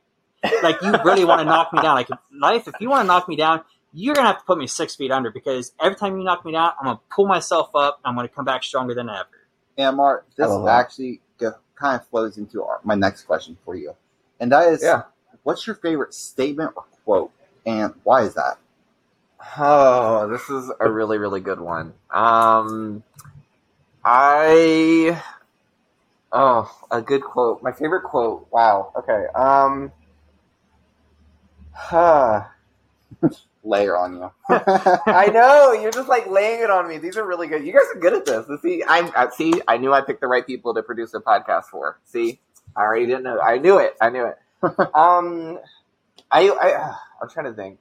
like you really want to knock me down. Like life, if you want to knock me down, you're gonna have to put me six feet under because every time you knock me down, I'm gonna pull myself up. I'm gonna come back stronger than ever. And Mark, this love that. actually kind of flows into our, my next question for you, and that is, Yeah. What's your favorite statement or quote, and why is that? Oh, this is a really, really good one. Um, I, oh, a good quote. My favorite quote. Wow. Okay. Um, huh. (laughs) Layer on you. (laughs) I know you're just like laying it on me. These are really good. You guys are good at this. See, I, I see. I knew I picked the right people to produce a podcast for. See, I already didn't know. I knew it. I knew it. (laughs) um, I, I, I'm trying to think.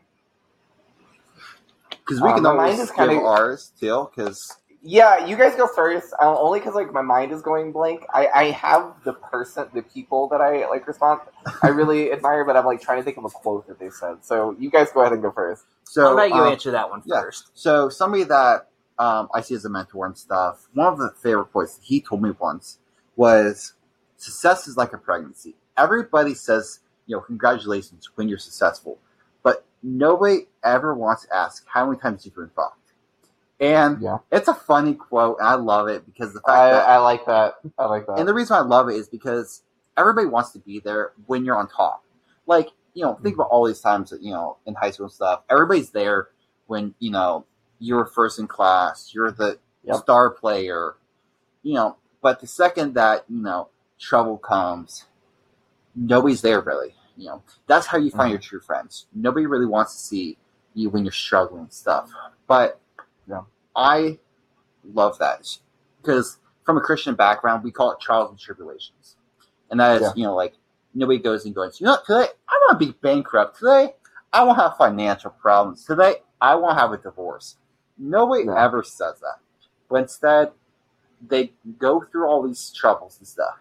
Because we can my always mind is give kinda- ours too. Because Yeah, you guys go first. Uh, only because like my mind is going blank. I, I have the person, the people that I like respond. I really (laughs) admire, but I'm like trying to think of a quote that they said. So you guys go ahead and go first. so I'll let you um, answer that one yeah. So somebody that um, I see as a mentor and stuff. One of the favorite quotes he told me once was, "Success is like a pregnancy. Everybody says, you know, congratulations when you're successful, but nobody ever wants to ask how many times you've been fucked." And Yeah. it's a funny quote, and I love it because the fact I, that I like that. I like that. And the reason I love it is because everybody wants to be there when you're on top. Like, you know, think mm-hmm. about all these times that, you know, in high school stuff, everybody's there when, you know, you're first in class, you're the Yep. star player, you know. But the second that you know trouble comes, nobody's there really. You know, that's how you find Mhm. your true friends. Nobody really wants to see you when you're struggling and stuff. But Yeah. I love that because from a Christian background, we call it trials and tribulations, and that is Yeah. you know like nobody goes and goes, you know, today I want to be bankrupt. Today I want to have financial problems. Today I want to have a divorce. Nobody No. ever says that. But instead, they go through all these troubles and stuff.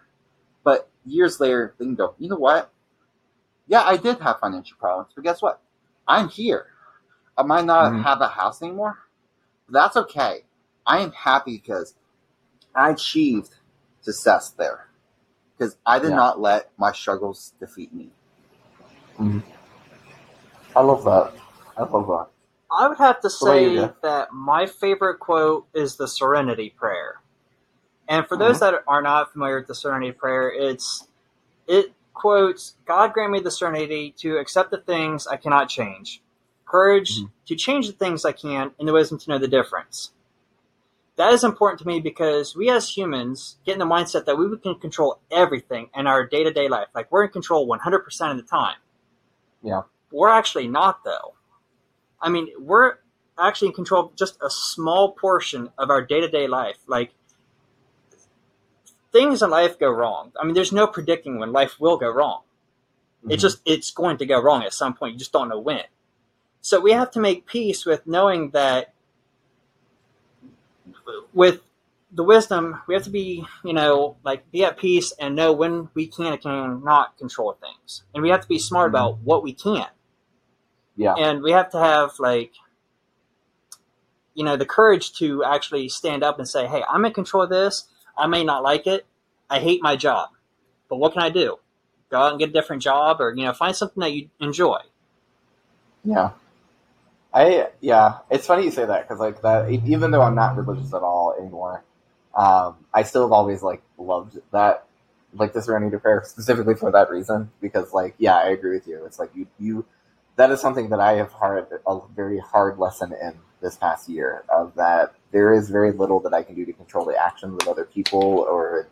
But years later, they can go, you know what? Yeah, I did have financial problems, but guess what? I'm here. I might not Mhm. have a house anymore. But that's okay. I am happy because I achieved success there. Because I did Yeah. not let my struggles defeat me. I love that. I love that. I would have to What about you, say that my favorite quote is the Serenity Prayer. And for those that are not familiar with the Serenity Prayer, it's it quotes, God grant me the serenity to accept the things I cannot change, courage Mhm. to change the things I can, and the wisdom to know the difference. That is important to me because we as humans get in the mindset that we can control everything in our day to day life. Like we're in control 100% of the time. Yeah. We're actually not, though. I mean, we're actually in control of just a small portion of our day to day life. Like, things in life go wrong. I mean, there's no predicting when life will go wrong. Mhm. It's just, it's going to go wrong at some point. You just don't know when. So we have to make peace with knowing that with the wisdom, we have to be, you know, like be at peace and know when we can and cannot control things. And we have to be smart Mhm. about what we can yeah. and we have to have like you know the courage to actually stand up and say hey i'm in control of this i may not like it. I hate my job. But what can i do? Go out and get a different job or you know find something that you enjoy. Yeah. I yeah, it's funny you say that because like that even though I'm not religious at all anymore, um, I still have always like loved that like the Serenity Prayer specifically for that reason because like yeah, I agree with you. It's like you you that is something that I have hard a very hard lesson in this past year of that there is very little that I can do to control the actions of other people or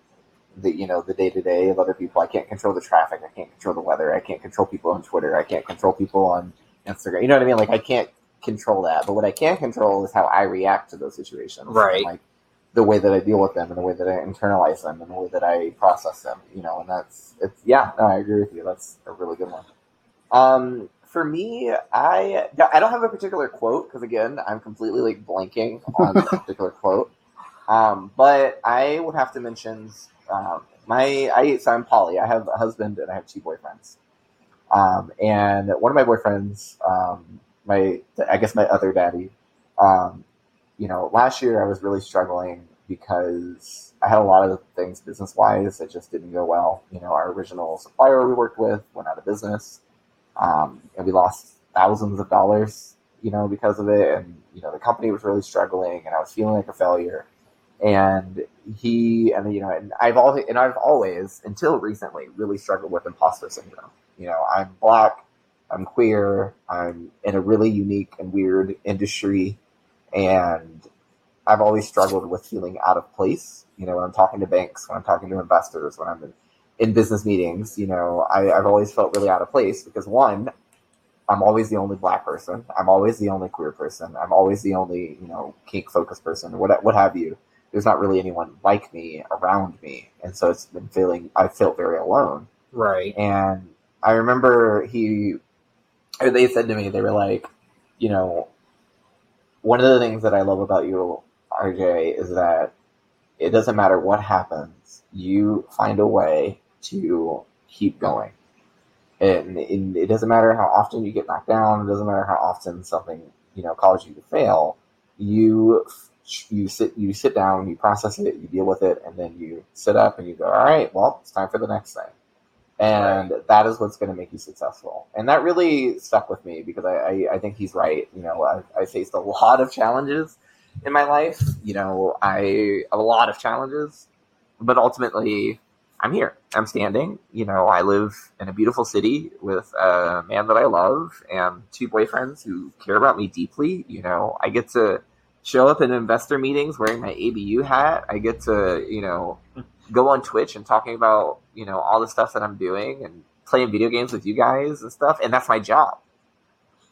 the you know the day to day of other people. I can't control the traffic. I can't control the weather. I can't control people on Twitter. I can't control people on Instagram. You know what I mean? Like I can't control that, but what I can control is how I react to those situations. Right. And, like the way that I deal with them and the way that I internalize them and the way that I process them. You know, and that's it's yeah. No, I agree with you. That's a really good one. Um, for me, I I don't have a particular quote because again, I'm completely like blanking on a (laughs) particular quote. Um, but I would have to mention um, my I so I'm poly. I have a husband and I have two boyfriends. Um, and one of my boyfriends, um, my I guess my other daddy, um, you know, last year I was really struggling because I had a lot of things business wise that just didn't go well. You know, our original supplier we worked with went out of business, um, and we lost thousands of dollars. You know, because of it, and you know the company was really struggling, and I was feeling like a failure. And he and you know, and I've always and I've always until recently really struggled with imposter syndrome. You know, I'm black, I'm queer, I'm in a really unique and weird industry, and I've always struggled with feeling out of place. You know, when I'm talking to banks, when I'm talking to investors, when I'm in, in business meetings, you know, I, I've always felt really out of place because one, I'm always the only black person. I'm always the only queer person. I'm always the only, you know, kink focused person or what, what have you. There's not really anyone like me around me. And so it's been feeling, I felt very alone. right And I remember he, or they said to me, they were like, you know, one of the things that I love about you, RJ, is that it doesn't matter what happens, you find a way to keep going. And, and it doesn't matter how often you get knocked down, it doesn't matter how often something, you know, causes you to fail, you you sit you sit down, you process it, you deal with it, and then you sit up and you go, all right, well, it's time for the next thing and that is what's going to make you successful. And that really stuck with me because I, I, I think he's right. You know, I, I faced a lot of challenges in my life. You know, I a lot of challenges, but ultimately, I'm here. I'm standing. You know, I live in a beautiful city with a man that I love and two boyfriends who care about me deeply. You know, I get to show up in investor meetings wearing my ABU hat. I get to, you know, go on Twitch and talking about, you know, all the stuff that I'm doing and playing video games with you guys and stuff. And that's my job.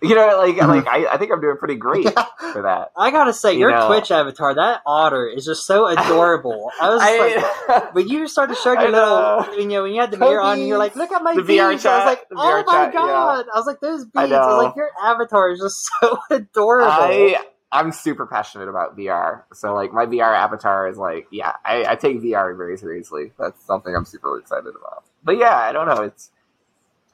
(laughs) You know, like, Mhm. like I, I think I'm doing pretty great (laughs) Yeah. for that. I gotta say, You your know- Twitch avatar, that otter, is just so (laughs) adorable. I was just like, when you started showing your little, know. you know, when you had the mirror on, and you're like, look at my The beads. VR I was like, oh my chat, yeah. god! I was like, those beads. I I, was like, your avatar is just so adorable. I I'm super passionate about VR. So like my VR avatar is like, yeah, I, I take VR very seriously. That's something I'm super excited about. But yeah, I don't know. It's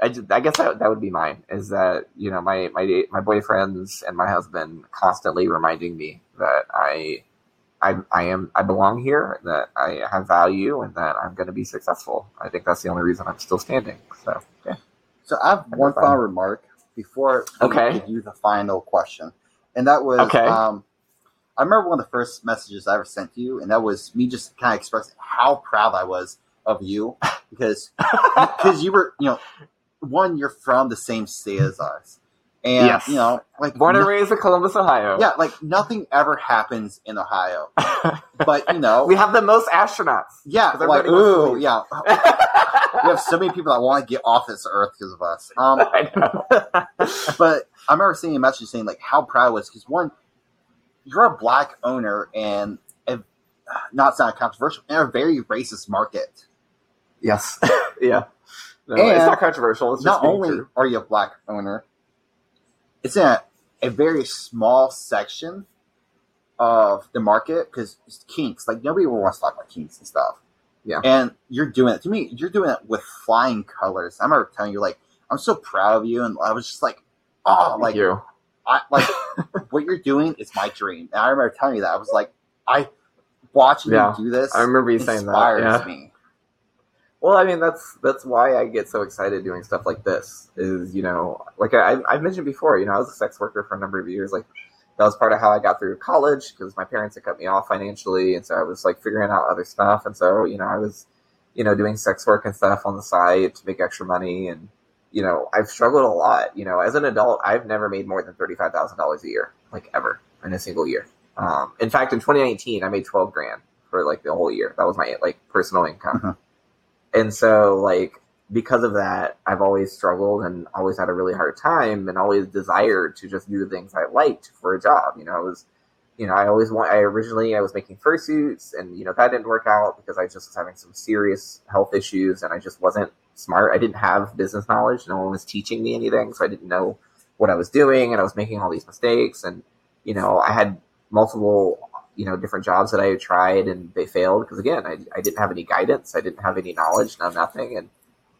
I, just, I guess that, that would be mine. Is that you know my my my boyfriends and my husband constantly reminding me that I. I, I am I belong here, that I have value, and that I'm going to be successful. I think that's the only reason I'm still standing. So yeah, So I have one final remark before Okay. give you the final question, and that was Okay. um, I remember one of the first messages I ever sent to you, and that was me just kind of expressing how proud I was of you because (laughs) because you were you know one you're from the same state as us, and Yes. you know like born and no- raised in Columbus, Ohio. yeah like nothing ever happens in Ohio, but you know (laughs) we have the most astronauts. yeah like everybody wants to ooh yeah (laughs) we have so many people that want to get off this earth because of us. Um, (laughs) I know. but I remember seeing a message saying like how proud I was because one, you're a black owner and a, not sound controversial in a very racist market. Yes. yeah. No, And it's not controversial. It's just not only true. are you a black owner, it's in a, a very small section of the market because it's kinks. Like nobody wants to talk about kinks and stuff. Yeah. And you're doing it to me. You're doing it with flying colors. I remember telling you like I'm so proud of you, and I was just like, oh, Thank like you. I like (laughs) what you're doing is my dream. And I remember telling you that. I was like, I watching Yeah. you do this I remember you saying that. inspires Yeah. me. Well, I mean, that's that's why I get so excited doing stuff like this. Is you know, like I, I've mentioned before, you know, I was a sex worker for a number of years. Like that was part of how I got through college because my parents had cut me off financially, and so I was like figuring out other stuff. And so you know, I was you know doing sex work and stuff on the side to make extra money. And you know, I've struggled a lot. You know, as an adult, I've never made more than thirty five thousand dollars a year, like ever in a single year. Um, in fact, in 2019, I made 12 grand for like the whole year. That was my like personal income. Mhm. And so like because of that, I've always struggled and always had a really hard time and always desired to just do the things I liked for a job. You know, I was you know, I always want I originally I was making fursuits and you know that didn't work out because I just was having some serious health issues and I just wasn't smart. I didn't have business knowledge. No one was teaching me anything, so I didn't know what I was doing and I was making all these mistakes and you know, I had multiple you know different jobs that I had tried and they failed. Because again I, I didn't have any guidance. I didn't have any knowledge no nothing. And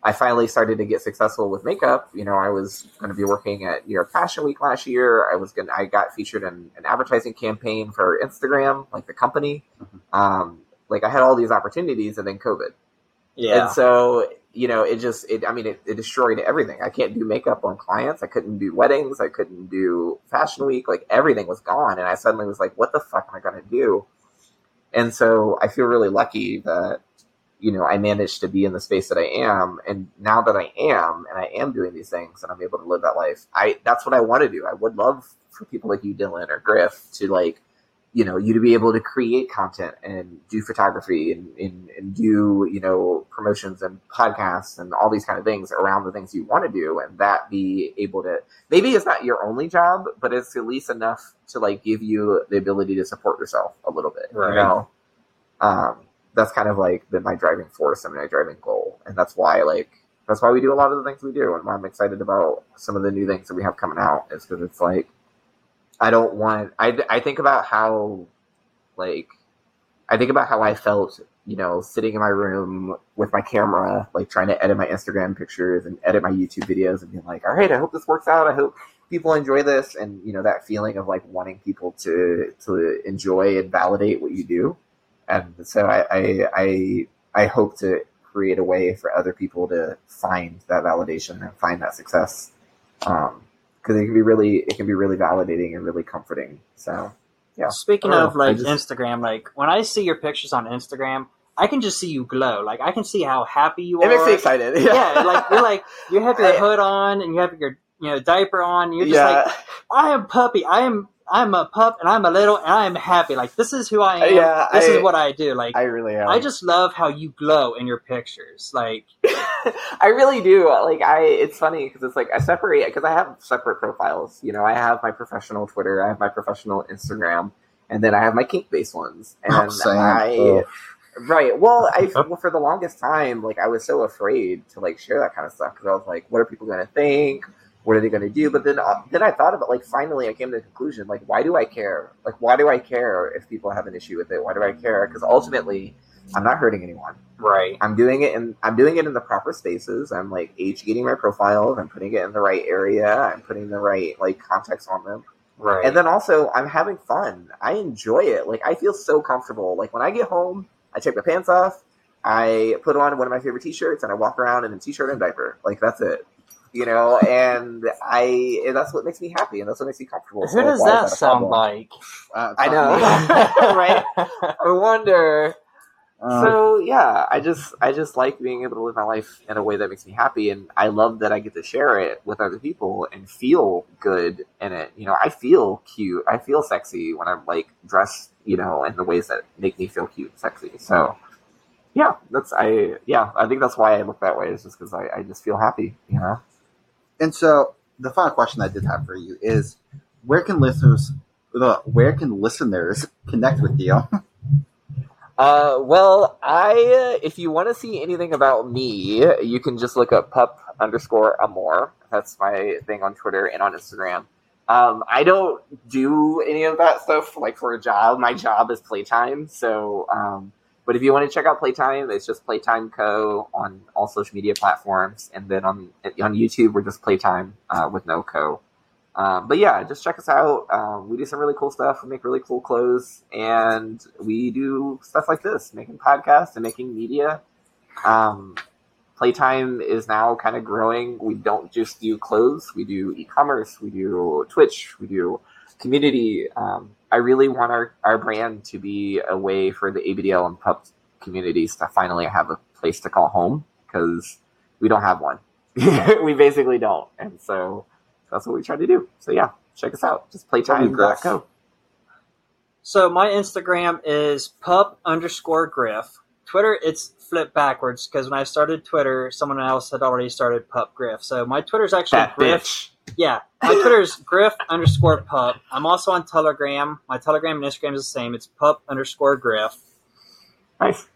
I finally started to get successful with makeup. You know I was going to be working at New York Fashion Week last year. I was going to I got featured in an advertising campaign for Instagram like the company. Mhm. um, like I had all these opportunities and then COVID. Yeah. and so, you know, it just, it, I mean, it, it destroyed everything. I can't do makeup on clients. I couldn't do weddings. I couldn't do fashion week. Like everything was gone. And I suddenly was like, what the fuck am I going to do? And so I feel really lucky that, you know, I managed to be in the space that I am. And now that I am, and I am doing these things and I'm able to live that life, I, that's what I want to do. I would love for people like you, Dillian or Griff to like, you know you to be able to create content and do photography and, and, and do you know promotions and podcasts and all these kind of things around the things you want to do and that be able to maybe it's not your only job but it's at least enough to like give you the ability to support yourself a little bit Right. you know um, that's kind of like been my driving force and my driving goal and that's why like that's why we do a lot of the things we do and why i'm excited about some of the new things that we have coming out is because it's like I don't want. I I think about how, like, I think about how I felt, you know, sitting in my room with my camera, like trying to edit my Instagram pictures and edit my YouTube videos, and being like, all right, I hope this works out. I hope people enjoy this, and you know, that feeling of like wanting people to to enjoy and validate what you do. And so I I I, I hope to create a way for other people to find that validation and find that success. Um, because it can be really it can be really validating and really comforting. So yeah. Speaking oh, I of know. Like just- Instagram, like when I see your pictures on Instagram, I can just see you glow. Like I can see how happy you it are. It makes me excited. (laughs) Yeah, like you're like you have your hood on and you have your you know diaper on. And you're just yeah, like I am puppy. I am I'm a pup and I'm a little and I'm happy. Like this is who I am. Yeah, this I- is what I do. Like I I, really am. I just love how you glow in your pictures. Like (laughs) (laughs) I really do. Like I, it's funny because it's like I separate because I have separate profiles. You know, I have my professional Twitter, I have my professional Instagram, and then I have my kink based ones. And Oh. I, Ugh. right. Well, I (laughs) well, for the longest time, like I was so afraid to like share that kind of stuff because I was like, what are people going to think? What are they going to do? But then, uh, then I thought about like finally, I came to the conclusion like, why do I care? Like, why do I care if people have an issue with it? Why do I care? Because ultimately, I'm not hurting anyone. right. I'm doing it in I'm doing it in the proper spaces. I'm like age gating my profiles. I'm putting it in the right area. I'm putting the right like context on them. Right. And then also I'm having fun. I enjoy it. Like I feel so comfortable. Like when I get home, I take my pants off, I put on one of my favorite t-shirts and I walk around in a t-shirt and diaper. Like that's it. You know, and I and that's what makes me happy and that's what makes me comfortable. who So, does why that sound problem? like? Uh, I know. (laughs) right? (laughs) I wonder. Uh, so yeah, I just I just like being able to live my life in a way that makes me happy, and I love that I get to share it with other people and feel good in it. You know, I feel cute, I feel sexy when I'm like dressed, you know, in the ways that make me feel cute, and sexy. So yeah, that's I yeah I think that's why I look that way. Is just because I, I just feel happy, you know. and so the final question I did have for you is, where can listeners, where can listeners connect with you? (laughs) Uh, well, I uh, if you want to see anything about me, you can just look up pup underscore amour. That's my thing on Twitter and on Instagram. Um, I don't do any of that stuff like for a job. My job is PlayTyme. So, um, but if you want to check out PlayTyme, it's just PlayTyme Co on all social media platforms, and then on on YouTube we're just PlayTyme uh, with no co. Um, but yeah, just check us out. Um, we do some really cool stuff. We make really cool clothes, and we do stuff like this, making podcasts and making media. Um, PlayTyme is now kind of growing. We don't just do clothes. We do e-commerce. We do Twitch. We do community. Um, I really want our, our brand to be a way for the ABDL and pup communities to finally have a place to call home because we don't have one. (laughs) we basically don't, and so that's what we try to do. So yeah, check us out. Just playtyme.co. So my Instagram is pup underscore griff. Twitter, it's flipped backwards because when I started Twitter, someone else had already started pup griff. So my Twitter's actually That griff. bitch. Yeah, my Twitter's (laughs) griff underscore pup. I'm also on Telegram. My Telegram and Instagram is the same. It's pup underscore griff. Nice.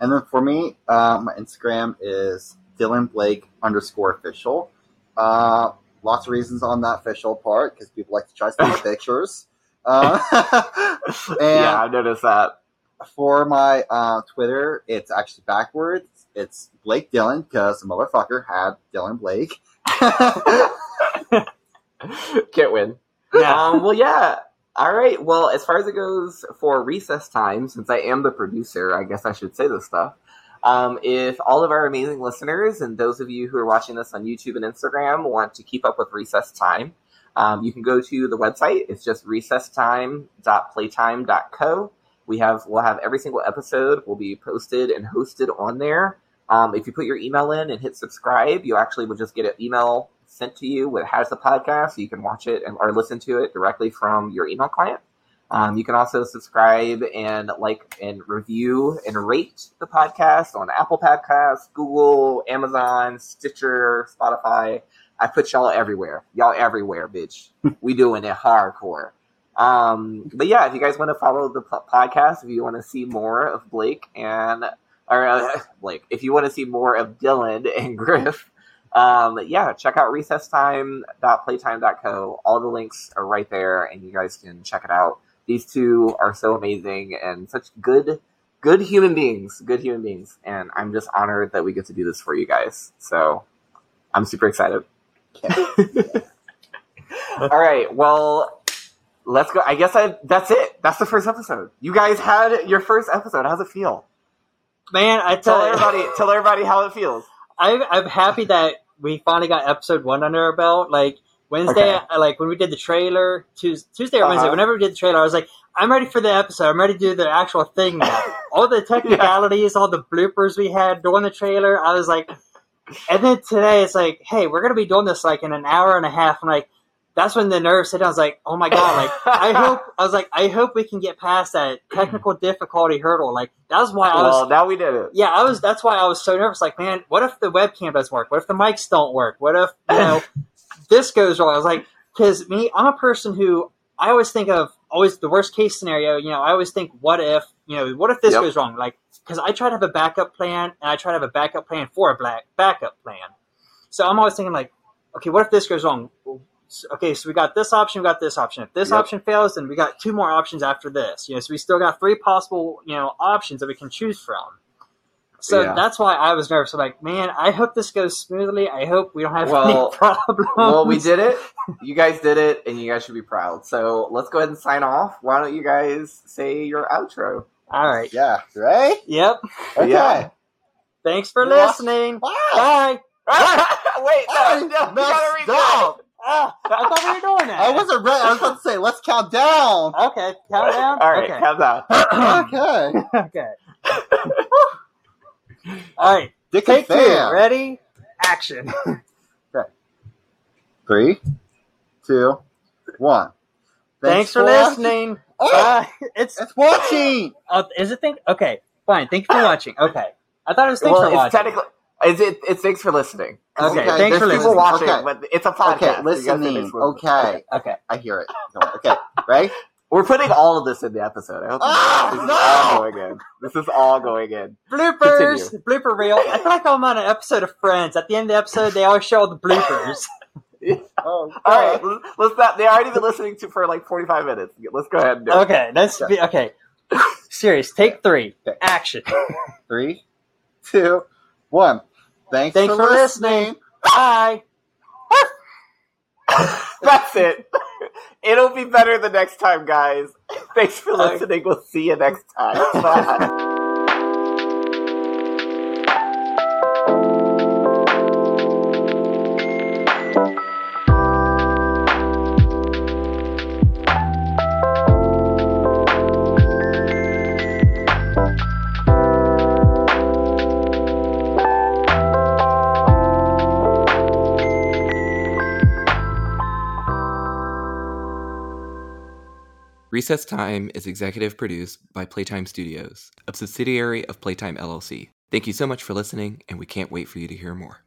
And then for me, uh, my Instagram is Dillian Blake underscore official. Uh, lots of reasons on that official part because people like to try to take (laughs) pictures. Uh, (laughs) and yeah, I've noticed that. for my uh, Twitter, it's actually backwards. It's Blake Dillian because the motherfucker had Dillian Blake. (laughs) Can't win. Yeah. Um, well, yeah. All right. Well, as far as it goes for RecessTyme, since I am the producer, I guess I should say this stuff. Um, if all of our amazing listeners and those of you who are watching this on YouTube and Instagram want to keep up with RecessTyme, um, you can go to the website. It's just recesstyme.playtyme.co. We have we'll have every single episode will be posted and hosted on there. Um, if you put your email in and hit subscribe, you actually will just get an email sent to you with has the podcast, so you can watch it and or listen to it directly from your email client. Um, you can also subscribe and like and review and rate the podcast on Apple Podcasts, Google, Amazon, Stitcher, Spotify. I put y'all everywhere. Y'all everywhere, bitch. (laughs) we doing it hardcore. Um, but yeah, if you guys want to follow the po- podcast, if you want to see more of Blake and or uh, Blake, if you want to see more of Dillian and (laughs) Griff, um, yeah, check out recesstyme.playtyme.co. All the links are right there, and you guys can check it out. These two are so amazing and such good, good human beings. Good human beings, and I'm just honored that we get to do this for you guys. So I'm super excited. (laughs) All right, well, let's go. I guess I that's it. That's the first episode. You guys had your first episode. How's it feel? Man, I Tell tell everybody. Tell everybody how it feels. I'm, I'm happy that we finally got episode one under our belt. Like Wednesday, Okay. I- like when we did the trailer, Tuesday, Tuesday or Uh-huh. Wednesday, whenever we did the trailer, I was like, I'm ready for the episode. I'm ready to do the actual thing now. (laughs) all the technicalities, all the bloopers we had during the trailer, I was like, and then today it's like, hey, we're gonna be doing this like in an hour and a half. I'm like, that's when the nerves hit. I was like, oh my god! Like I (laughs) hope I was like, I hope we can get past that technical difficulty hurdle. Like that's why I was. well, now we did it. yeah, I was. That's why I was so nervous. Like, man, what if the webcam doesn't work? What if the mics don't work? What if you know (laughs) this goes wrong? I was like, because me, I'm a person who I always think of always the worst case scenario. You know, I always think, what if you know, what if this Yep. goes wrong? Like, because I try to have a backup plan, and I try to have a backup plan for a black backup plan. So I'm always thinking like, okay, what if this goes wrong? Okay, so we got this option, we got this option. If this Yep. option fails, then we got two more options after this. You know, so we still got three possible, you know, options that we can choose from. So Yeah. that's why I was nervous. I'm like, man, I hope this goes smoothly. I hope we don't have Well- any (laughs) problems. Well, we did it. You guys did it, and you guys should be proud. So let's go ahead and sign off. Why don't you guys say your outro? All right. Yeah. Right. Yep. Okay. Yeah. Thanks for Wow. listening. Wow. Bye. (laughs) Wait, no, I no, you gotta messed read up. Ah, I thought we were doing that. I wasn't ready. I was about to say, let's count down. Okay. Countdown. All right, Okay. count down. (coughs) okay. (laughs) okay. All right. Dick Take two. Ready? Action. (laughs) okay. Three, two, one. Thanks, for watching. listening. Oh, Bye. It's it's watching. uh, is it think? Okay. Fine. Thank you for watching. Okay. I thought it was thanks well, for it's watching. technically. It's, it, it's thanks for listening. Okay, Okay, thanks There's for listening. watching, Okay. but it's a podcast. Okay, so you guys say listening. thanks for listening. Okay, Okay. I hear it. Okay, (laughs) right? We're putting all of this in the episode. I hope Ah, this is no! all going in. This is all going in. Bloopers, blooper reel. I feel like I'm on an episode of Friends. At the end of the episode, they always show all the bloopers. (laughs) Oh, All right, let's, let's not. They already been listening to for like 45 minutes. Let's go ahead and do it. Okay, let's be okay. Serious. Take three. Okay. Action. (laughs) Three, two, one. Thanks, Thanks for, for listening. Bye. (laughs) That's it. It'll be better the next time, guys. Thanks for listening. We'll see you next time. Bye. RecessTyme is executive produced by PlayTyme Studios, a subsidiary of PlayTyme LLC. Thank you so much for listening, and we can't wait for you to hear more.